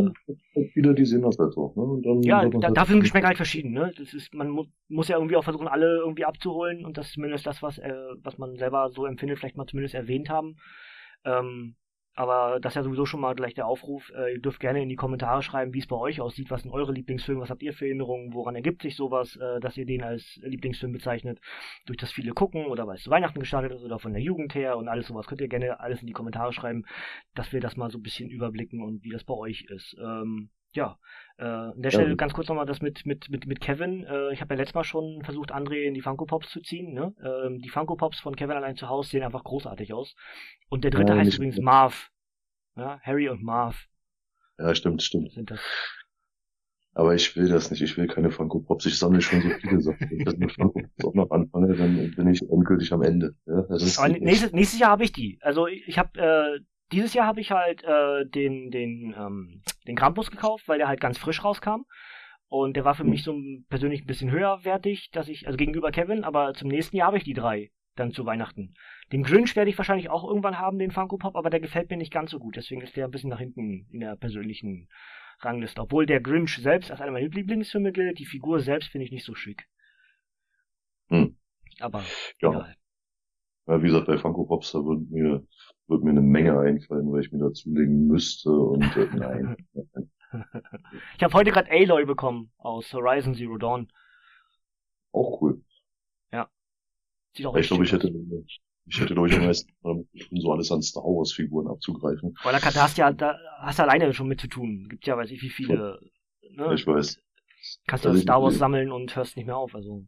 äh, wieder, die sehen das halt so. Ne? Dann, ja, da, dafür sind Geschmäcker halt verschieden, ne? Das ist, man mu muss ja irgendwie auch versuchen, alle irgendwie abzuholen und das ist zumindest das, was, äh, was man selber so empfindet, vielleicht mal zumindest erwähnt haben. Ähm, aber das ist ja sowieso schon mal gleich der Aufruf. Äh, ihr dürft gerne in die Kommentare schreiben, wie es bei euch aussieht. Was sind eure Lieblingsfilme? Was habt ihr für Erinnerungen? Woran ergibt sich sowas, äh, dass ihr den als Lieblingsfilm bezeichnet? Durch das viele gucken oder weil es zu Weihnachten gestartet ist oder von der Jugend her und alles sowas. Könnt ihr gerne alles in die Kommentare schreiben, dass wir das mal so ein bisschen überblicken und wie das bei euch ist. Ähm, ja, äh, an der Stelle ja. ganz kurz nochmal das mit, mit, mit, mit Kevin. Äh, ich habe ja letztes Mal schon versucht, André in die Funko Pops zu ziehen. Ne? Ähm, die Funko Pops von Kevin allein zu Hause sehen einfach großartig aus. Und der dritte ja, heißt übrigens Marv. Ja, Harry und Marv. Ja, stimmt, stimmt. Aber ich will das nicht. Ich will keine Funko Pops. Ich sammle schon so viele Sachen. Wenn ich das mit Funko Pops auch noch anfange, dann bin ich endgültig am Ende. Ja, das nächstes, nächstes Jahr habe ich die. Also ich, ich habe äh, dieses Jahr habe ich halt äh, den den ähm, den Krampus gekauft, weil der halt ganz frisch rauskam. Und der war für mhm. mich so persönlich ein bisschen höherwertig, dass ich, also gegenüber Kevin, aber zum nächsten Jahr habe ich die drei dann zu Weihnachten. Den Grinch werde ich wahrscheinlich auch irgendwann haben, den Funko Pop, aber der gefällt mir nicht ganz so gut. Deswegen ist der ein bisschen nach hinten in der persönlichen Rangliste. Obwohl der Grinch selbst als einer meiner Lieblingsfilme gilt, die Figur selbst finde ich nicht so schick. Hm. Aber ja. Egal. Ja, wie gesagt, bei Funko Pops, da würde mir, würde mir eine Menge einfallen, weil ich mir dazulegen müsste und äh, nein. ich habe heute gerade Aloy bekommen aus Horizon Zero Dawn. Auch cool. Sieht auch ich glaube, ich hätte, ich hätte, glaube ich, am meisten so alles an Star Wars Figuren abzugreifen. Weil da, da hast du ja, da hast du alleine schon mit zu tun. Gibt ja, weiß ich, wie viele, ne? Ich weiß. Kannst du also Star Wars sammeln und hörst nicht mehr auf, also.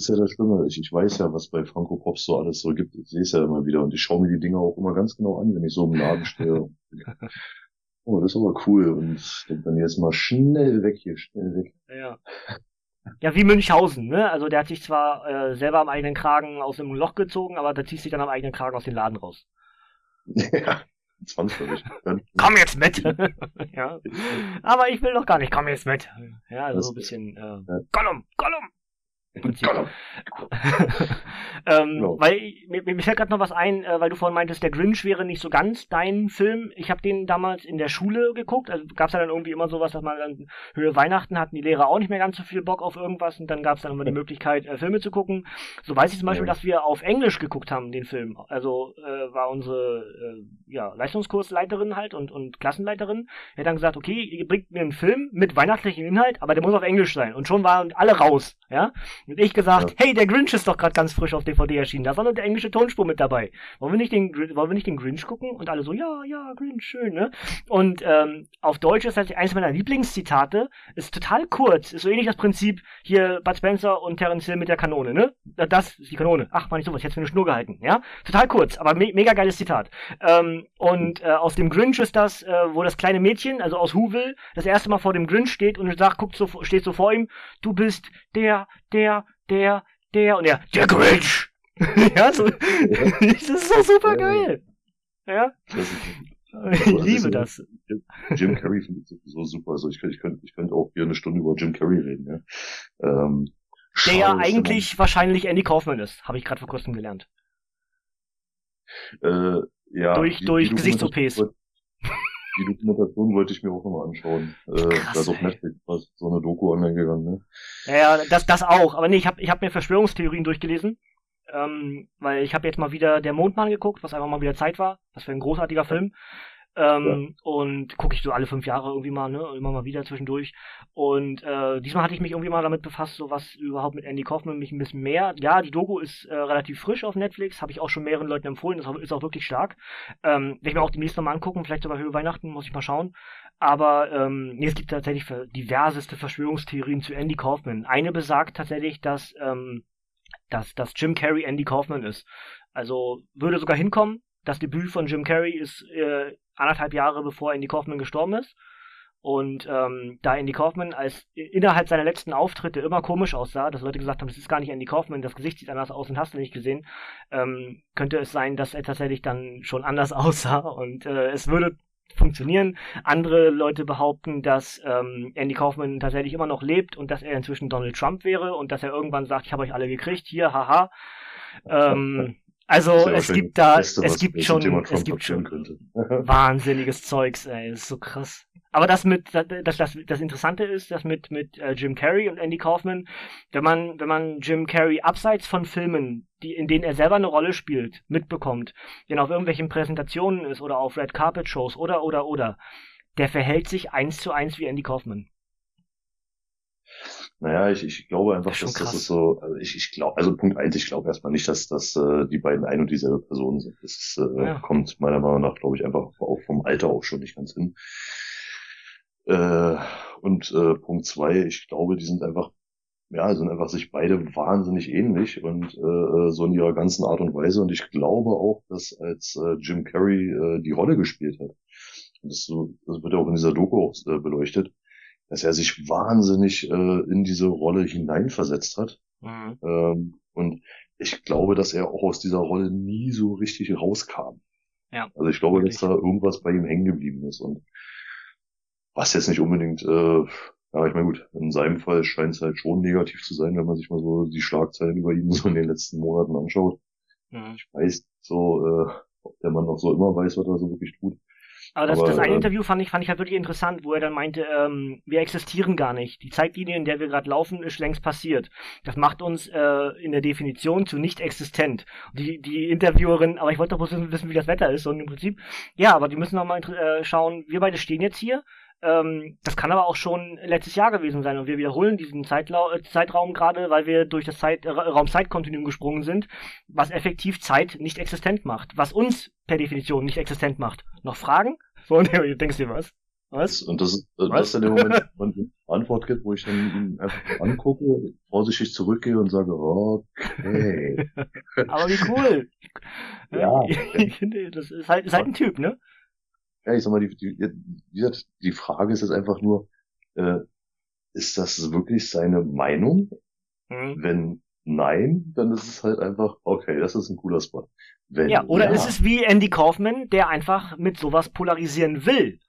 Das ist ja das Schlimme. Ich, ich weiß ja, was bei Franco Pops so alles so gibt. Ich sehe es ja immer wieder und ich schaue mir die Dinger auch immer ganz genau an, wenn ich so im Laden stehe. oh, das ist aber cool. Und denke dann jetzt mal schnell weg hier, schnell weg. Ja. Ja, wie Münchhausen, ne? Also der hat sich zwar äh, selber am eigenen Kragen aus dem Loch gezogen, aber der zieht sich dann am eigenen Kragen aus dem Laden raus. Ja, zwangsläufig. komm jetzt mit! ja. Aber ich will doch gar nicht, komm jetzt mit. Ja, also so ein bisschen äh, ja. Gollum, Gollum! Prinzip. ähm, genau. Weil mir, mir fällt gerade noch was ein, äh, weil du vorhin meintest, der Grinch wäre nicht so ganz dein Film. Ich habe den damals in der Schule geguckt. Also gab es ja dann irgendwie immer sowas, dass man dann Höhe Weihnachten hatten die Lehrer auch nicht mehr ganz so viel Bock auf irgendwas und dann gab es dann immer die Möglichkeit, äh, Filme zu gucken. So weiß ich zum Beispiel, ja. dass wir auf Englisch geguckt haben, den Film. Also äh, war unsere äh, ja, Leistungskursleiterin halt und, und Klassenleiterin. Er hat dann gesagt, okay, ihr bringt mir einen Film mit weihnachtlichem Inhalt, aber der muss auf Englisch sein. Und schon waren alle raus, ja. Und ich gesagt, ja. hey, der Grinch ist doch gerade ganz frisch auf DVD erschienen. Da ist auch noch der englische Tonspur mit dabei. Wollen wir nicht den, wollen wir nicht den Grinch gucken? Und alle so, ja, ja, Grinch, schön, ne? Und ähm, auf Deutsch ist halt eines meiner Lieblingszitate, ist total kurz, ist so ähnlich das Prinzip hier Bud Spencer und Terence Hill mit der Kanone, ne? Das ist die Kanone. Ach, man, ich sowas, jetzt mir eine Schnur gehalten, ja? Total kurz, aber me mega geiles Zitat. Ähm, und äh, aus dem Grinch ist das, äh, wo das kleine Mädchen, also aus Whoville, das erste Mal vor dem Grinch steht und sagt, guckt so, steht so vor ihm, du bist der, der, der, der und der, der Grinch. ja, so, das ist so super geil. Ja. Ich liebe das. Jim Carrey finde ich sowieso super. Also ich könnte, ich könnte, ich könnte auch hier eine Stunde über Jim Carrey reden. Ja. Ähm, der ja eigentlich wahrscheinlich Andy Kaufman ist, habe ich gerade vor kurzem gelernt. Äh, ja. Durch, die, durch Gesichts-OPs. Die Dokumentation wollte ich mir auch nochmal anschauen. Äh, Krass, da ist auf Netflix was, so eine Doku online gegangen, ne? Ja, das, das auch. Aber nee, ich habe ich hab mir Verschwörungstheorien durchgelesen. Ähm, weil ich habe jetzt mal wieder Der Mondmann geguckt, was einfach mal wieder Zeit war. Das wäre ein großartiger Film. Ähm, ja. Und gucke ich so alle fünf Jahre irgendwie mal, ne? Immer mal wieder zwischendurch. Und äh, diesmal hatte ich mich irgendwie mal damit befasst, so was überhaupt mit Andy Kaufman mich ein bisschen mehr. Ja, die Doku ist äh, relativ frisch auf Netflix, habe ich auch schon mehreren Leuten empfohlen, ist auch, ist auch wirklich stark. Ähm, werde ich mir auch demnächst nochmal angucken, vielleicht sogar Höhe Weihnachten, muss ich mal schauen. Aber ähm, nee, es gibt tatsächlich diverseste Verschwörungstheorien zu Andy Kaufman. Eine besagt tatsächlich, dass, ähm, dass, dass Jim Carrey Andy Kaufman ist. Also würde sogar hinkommen. Das Debüt von Jim Carrey ist äh, anderthalb Jahre bevor Andy Kaufman gestorben ist. Und ähm, da Andy Kaufman als innerhalb seiner letzten Auftritte immer komisch aussah, dass Leute gesagt haben, das ist gar nicht Andy Kaufman, das Gesicht sieht anders aus und hast du nicht gesehen, ähm, könnte es sein, dass er tatsächlich dann schon anders aussah und äh, es würde funktionieren. Andere Leute behaupten, dass ähm, Andy Kaufman tatsächlich immer noch lebt und dass er inzwischen Donald Trump wäre und dass er irgendwann sagt, ich habe euch alle gekriegt, hier, haha. Ähm, also es gibt da, Beste, es gibt schon, es gibt schon wahnsinniges Zeugs, ey, ist so krass. Aber das mit, das, das, das Interessante ist, dass mit, mit äh, Jim Carrey und Andy Kaufman, wenn man, wenn man Jim Carrey abseits von Filmen, die, in denen er selber eine Rolle spielt, mitbekommt, wenn er auf irgendwelchen Präsentationen ist oder auf Red Carpet Shows oder, oder, oder, der verhält sich eins zu eins wie Andy Kaufman. Naja, ich, ich glaube einfach, das dass das ist so, also ich, ich glaube, also Punkt eins, ich glaube erstmal nicht, dass, dass äh, die beiden ein und dieselbe Person sind. Das äh, ja. kommt meiner Meinung nach, glaube ich, einfach auch vom Alter auch schon nicht ganz hin. Äh, und äh, Punkt zwei, ich glaube, die sind einfach, ja, sind einfach sich beide wahnsinnig ähnlich und äh, so in ihrer ganzen Art und Weise. Und ich glaube auch, dass als äh, Jim Carrey äh, die Rolle gespielt hat, und das, so, das wird ja auch in dieser Doku auch äh, beleuchtet, dass er sich wahnsinnig äh, in diese Rolle hineinversetzt hat. Mhm. Ähm, und ich glaube, dass er auch aus dieser Rolle nie so richtig rauskam. Ja, also ich glaube, wirklich. dass da irgendwas bei ihm hängen geblieben ist. Und was jetzt nicht unbedingt, äh, ja, ich meine gut, in seinem Fall scheint es halt schon negativ zu sein, wenn man sich mal so die Schlagzeilen über ihn so in den letzten Monaten anschaut. Mhm. Ich weiß so, äh, ob der Mann noch so immer weiß, was er so wirklich tut. Aber das, Aber, das eine äh, Interview fand ich, fand ich halt wirklich interessant, wo er dann meinte, ähm, wir existieren gar nicht. Die Zeitlinie, in der wir gerade laufen, ist längst passiert. Das macht uns äh, in der Definition zu nicht existent. Die, die Interviewerin, aber ich wollte doch bloß wissen, wie das Wetter ist. Und im Prinzip, ja, aber die müssen noch mal äh, schauen, wir beide stehen jetzt hier ähm, das kann aber auch schon letztes Jahr gewesen sein und wir wiederholen diesen Zeitlau äh, Zeitraum gerade, weil wir durch das Zeit äh, Raum-Zeit-Kontinuum gesprungen sind, was effektiv Zeit nicht existent macht, was uns per Definition nicht existent macht. Noch Fragen? So, du denkst dir was? Was? Und das ist, äh, was? ist dann der Moment, wo man eine Antwort gibt, wo ich dann ihn einfach angucke, vorsichtig zurückgehe und sage, okay. aber wie cool. ja. Das ist halt, ist halt ein Typ, ne? Ja, ich sag mal, die, die, die Frage ist jetzt einfach nur, äh, ist das wirklich seine Meinung? Mhm. Wenn nein, dann ist es halt einfach, okay, das ist ein cooler Spot. Wenn ja, oder ja, ist es wie Andy Kaufman, der einfach mit sowas polarisieren will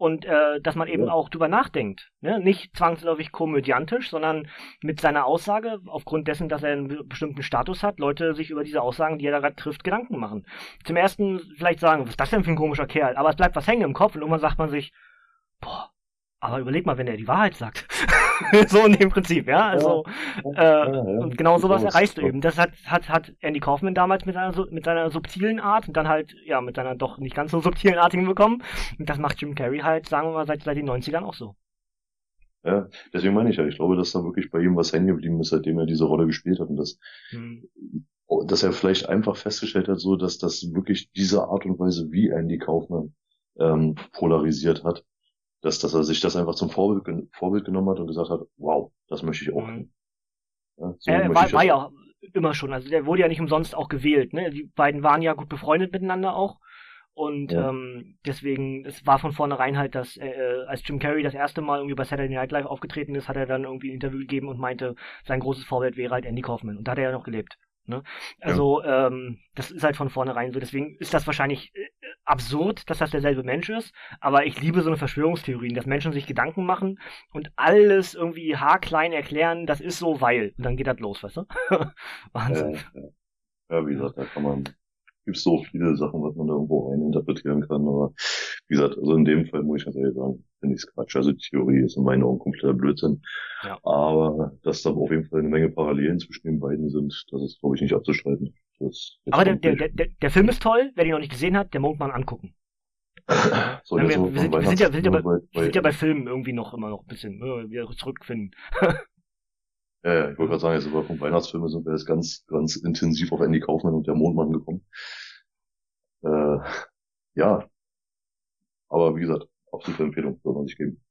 und äh, dass man eben ja. auch drüber nachdenkt. Ne? Nicht zwangsläufig komödiantisch, sondern mit seiner Aussage, aufgrund dessen, dass er einen bestimmten Status hat, Leute sich über diese Aussagen, die er da gerade trifft, Gedanken machen. Zum ersten vielleicht sagen, was ist das denn für ein komischer Kerl? Aber es bleibt was hängen im Kopf und irgendwann sagt man sich, boah, aber überleg mal, wenn er die Wahrheit sagt. so in dem Prinzip, ja. Also ja, äh, ja, und genau sowas erreichst du eben. Das hat, hat, hat Andy Kaufman damals mit seiner mit seiner subtilen Art und dann halt, ja, mit seiner doch nicht ganz so subtilen Art hinbekommen. Und das macht Jim Carrey halt, sagen wir mal, seit, seit den 90ern auch so. Ja, deswegen meine ich ja, ich glaube, dass da wirklich bei ihm was hängen geblieben ist, seitdem er diese Rolle gespielt hat und das, hm. dass er vielleicht einfach festgestellt hat, so, dass das wirklich diese Art und Weise, wie Andy Kaufman ähm, polarisiert hat, dass, dass er sich das einfach zum Vorbild, Vorbild genommen hat und gesagt hat, wow, das möchte ich auch. Mhm. Ja, so er war, war ja immer schon, also der wurde ja nicht umsonst auch gewählt, ne? Die beiden waren ja gut befreundet miteinander auch. Und ja. ähm, deswegen, es war von vornherein halt, dass äh, als Jim Carrey das erste Mal irgendwie bei Saturday Night Live aufgetreten ist, hat er dann irgendwie ein Interview gegeben und meinte, sein großes Vorbild wäre halt Andy Kaufman. Und da hat er ja noch gelebt. Ne? Also ja. ähm, das ist halt von vornherein so. Deswegen ist das wahrscheinlich äh, absurd, dass das derselbe Mensch ist. Aber ich liebe so eine Verschwörungstheorien, dass Menschen sich Gedanken machen und alles irgendwie haarklein erklären. Das ist so, weil. Und dann geht das los, weißt du? Wahnsinn. Ja, ja. ja, wie gesagt, da kann man gibt so viele Sachen, was man da irgendwo rein interpretieren kann. Aber wie gesagt, also in dem Fall muss ich ganz ehrlich sagen, finde ich es Quatsch. Also die Theorie ist in meinen Augen kompletter Blödsinn. Ja. Aber dass da auf jeden Fall eine Menge Parallelen zwischen den beiden sind, das ist, glaube ich, nicht abzustreiten. Aber der, der, der, der Film ist toll, wer den noch nicht gesehen hat, der muss man angucken. so, wir, wir, sind, wir, sind, ja, wir, sind ja bei, wir sind ja bei Filmen irgendwie noch immer noch ein bisschen äh, wieder zurückfinden. Ja, ich wollte gerade sagen, jetzt über vom Weihnachtsfilme sind wir jetzt ganz, ganz intensiv auf Andy Kaufmann und der Mondmann gekommen. Äh, ja. Aber wie gesagt, absolute Empfehlung, soll man sich geben.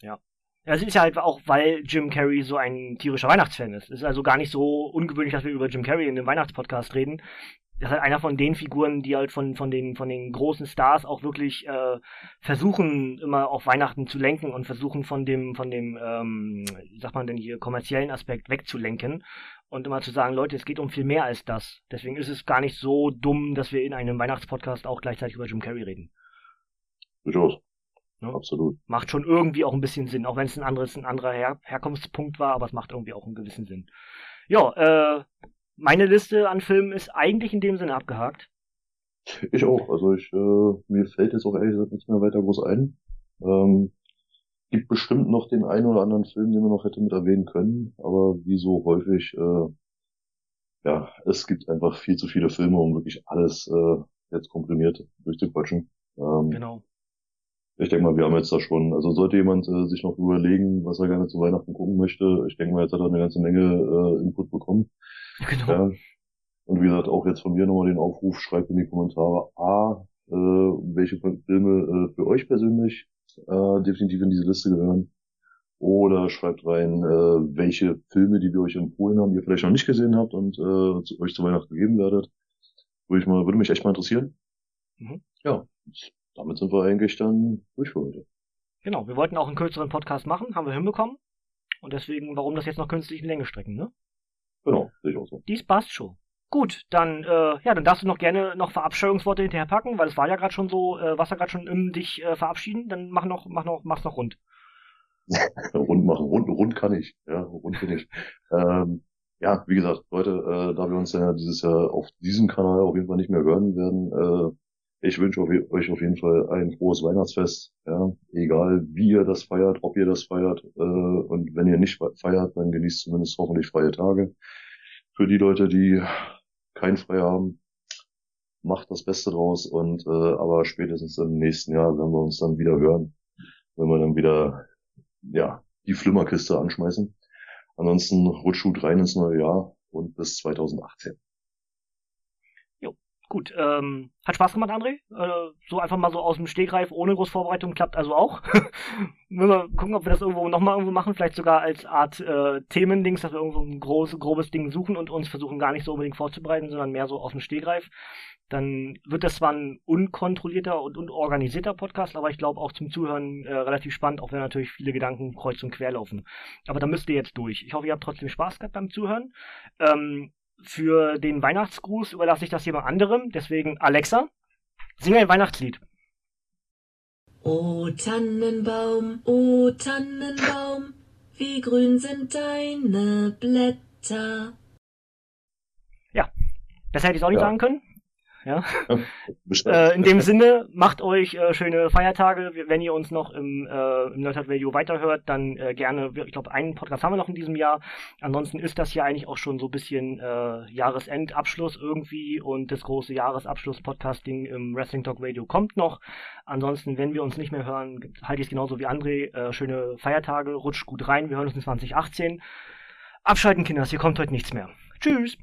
Ja. Das ist ja halt auch, weil Jim Carrey so ein tierischer Weihnachtsfan ist. Es ist also gar nicht so ungewöhnlich, dass wir über Jim Carrey in dem Weihnachtspodcast reden. Das ist halt einer von den Figuren, die halt von, von, den, von den großen Stars auch wirklich äh, versuchen, immer auf Weihnachten zu lenken und versuchen von dem, von dem, ähm, wie sagt man denn hier, kommerziellen Aspekt wegzulenken und immer zu sagen, Leute, es geht um viel mehr als das. Deswegen ist es gar nicht so dumm, dass wir in einem Weihnachtspodcast auch gleichzeitig über Jim Carrey reden. Durchaus. Ne? Absolut. Macht schon irgendwie auch ein bisschen Sinn, auch wenn es ein anderes, ein anderer Her Herkunftspunkt war, aber es macht irgendwie auch einen gewissen Sinn. Ja, äh, meine Liste an Filmen ist eigentlich in dem Sinne abgehakt. Ich auch. Also ich, äh, mir fällt jetzt auch ehrlich gesagt nichts mehr weiter groß ein. Ähm, gibt bestimmt noch den einen oder anderen Film, den man noch hätte mit erwähnen können, aber wie so häufig, äh, ja, es gibt einfach viel zu viele Filme, um wirklich alles äh, jetzt komprimiert durchzuquatschen. Ähm, Genau. Ich denke mal, wir haben jetzt da schon, also sollte jemand äh, sich noch überlegen, was er gerne zu Weihnachten gucken möchte, ich denke mal, jetzt hat er eine ganze Menge äh, Input bekommen. Genau. Ja. Und wie gesagt, auch jetzt von mir nochmal den Aufruf, schreibt in die Kommentare A, äh, welche Filme äh, für euch persönlich äh, definitiv in diese Liste gehören. Oder schreibt rein, äh, welche Filme, die wir euch empfohlen haben, die ihr vielleicht noch nicht gesehen habt und äh, zu, euch zu Weihnachten geben werdet. Würde, ich mal, würde mich echt mal interessieren. Mhm. Ja, damit sind wir eigentlich dann durch für heute. Genau. Wir wollten auch einen kürzeren Podcast machen, haben wir hinbekommen. Und deswegen, warum das jetzt noch künstlich in Länge strecken, ne? Genau, sehe ich auch so. Dies passt schon. Gut, dann, äh, ja, dann darfst du noch gerne noch Verabscheuungsworte hinterher packen, weil es war ja gerade schon so, äh, warst ja gerade schon im dich äh, verabschieden, dann mach noch, mach noch, mach's noch rund. rund machen. Rund, rund kann ich. Ja, rund bin ich. ähm, ja, wie gesagt, Leute, äh, da wir uns ja dieses Jahr auf diesem Kanal auf jeden Fall nicht mehr hören werden, äh, ich wünsche euch auf jeden Fall ein frohes Weihnachtsfest. Ja, egal wie ihr das feiert, ob ihr das feiert. Äh, und wenn ihr nicht feiert, dann genießt zumindest hoffentlich freie Tage. Für die Leute, die kein frei haben, macht das Beste draus. Und äh, aber spätestens im nächsten Jahr werden wir uns dann wieder hören, wenn wir dann wieder ja die Flimmerkiste anschmeißen. Ansonsten rutscht gut rein ins neue Jahr und bis 2018. Gut, ähm, hat Spaß gemacht, André. Äh, so einfach mal so aus dem Stegreif, ohne Großvorbereitung, klappt also auch. Müssen wir gucken, ob wir das irgendwo nochmal irgendwo machen, vielleicht sogar als Art äh, Themendings, dass wir irgendwo ein groß, grobes Ding suchen und uns versuchen gar nicht so unbedingt vorzubereiten, sondern mehr so aus dem Stegreif. Dann wird das zwar ein unkontrollierter und unorganisierter Podcast, aber ich glaube auch zum Zuhören äh, relativ spannend, auch wenn natürlich viele Gedanken kreuz und quer laufen. Aber da müsst ihr jetzt durch. Ich hoffe, ihr habt trotzdem Spaß gehabt beim Zuhören. Ähm, für den Weihnachtsgruß überlasse ich das jemand anderem. Deswegen, Alexa, singe ein Weihnachtslied. O Tannenbaum, o Tannenbaum, wie grün sind deine Blätter. Ja, besser hätte ich es auch nicht Ja. sagen können. Ja. Bestimmt. Äh, in dem Sinne, macht euch äh, schöne Feiertage. Wenn ihr uns noch im, äh, im Nerdhard Radio weiterhört, dann äh, gerne, ich glaube, einen Podcast haben wir noch in diesem Jahr. Ansonsten ist das ja eigentlich auch schon so ein bisschen äh, Jahresendabschluss irgendwie und das große Jahresabschluss-Podcasting im Wrestling Talk Radio kommt noch. Ansonsten, wenn wir uns nicht mehr hören, halte ich es genauso wie André. Äh, schöne Feiertage, rutscht gut rein. Wir hören uns in 2018. Abschalten, Kinders, hier kommt heute nichts mehr. Tschüss.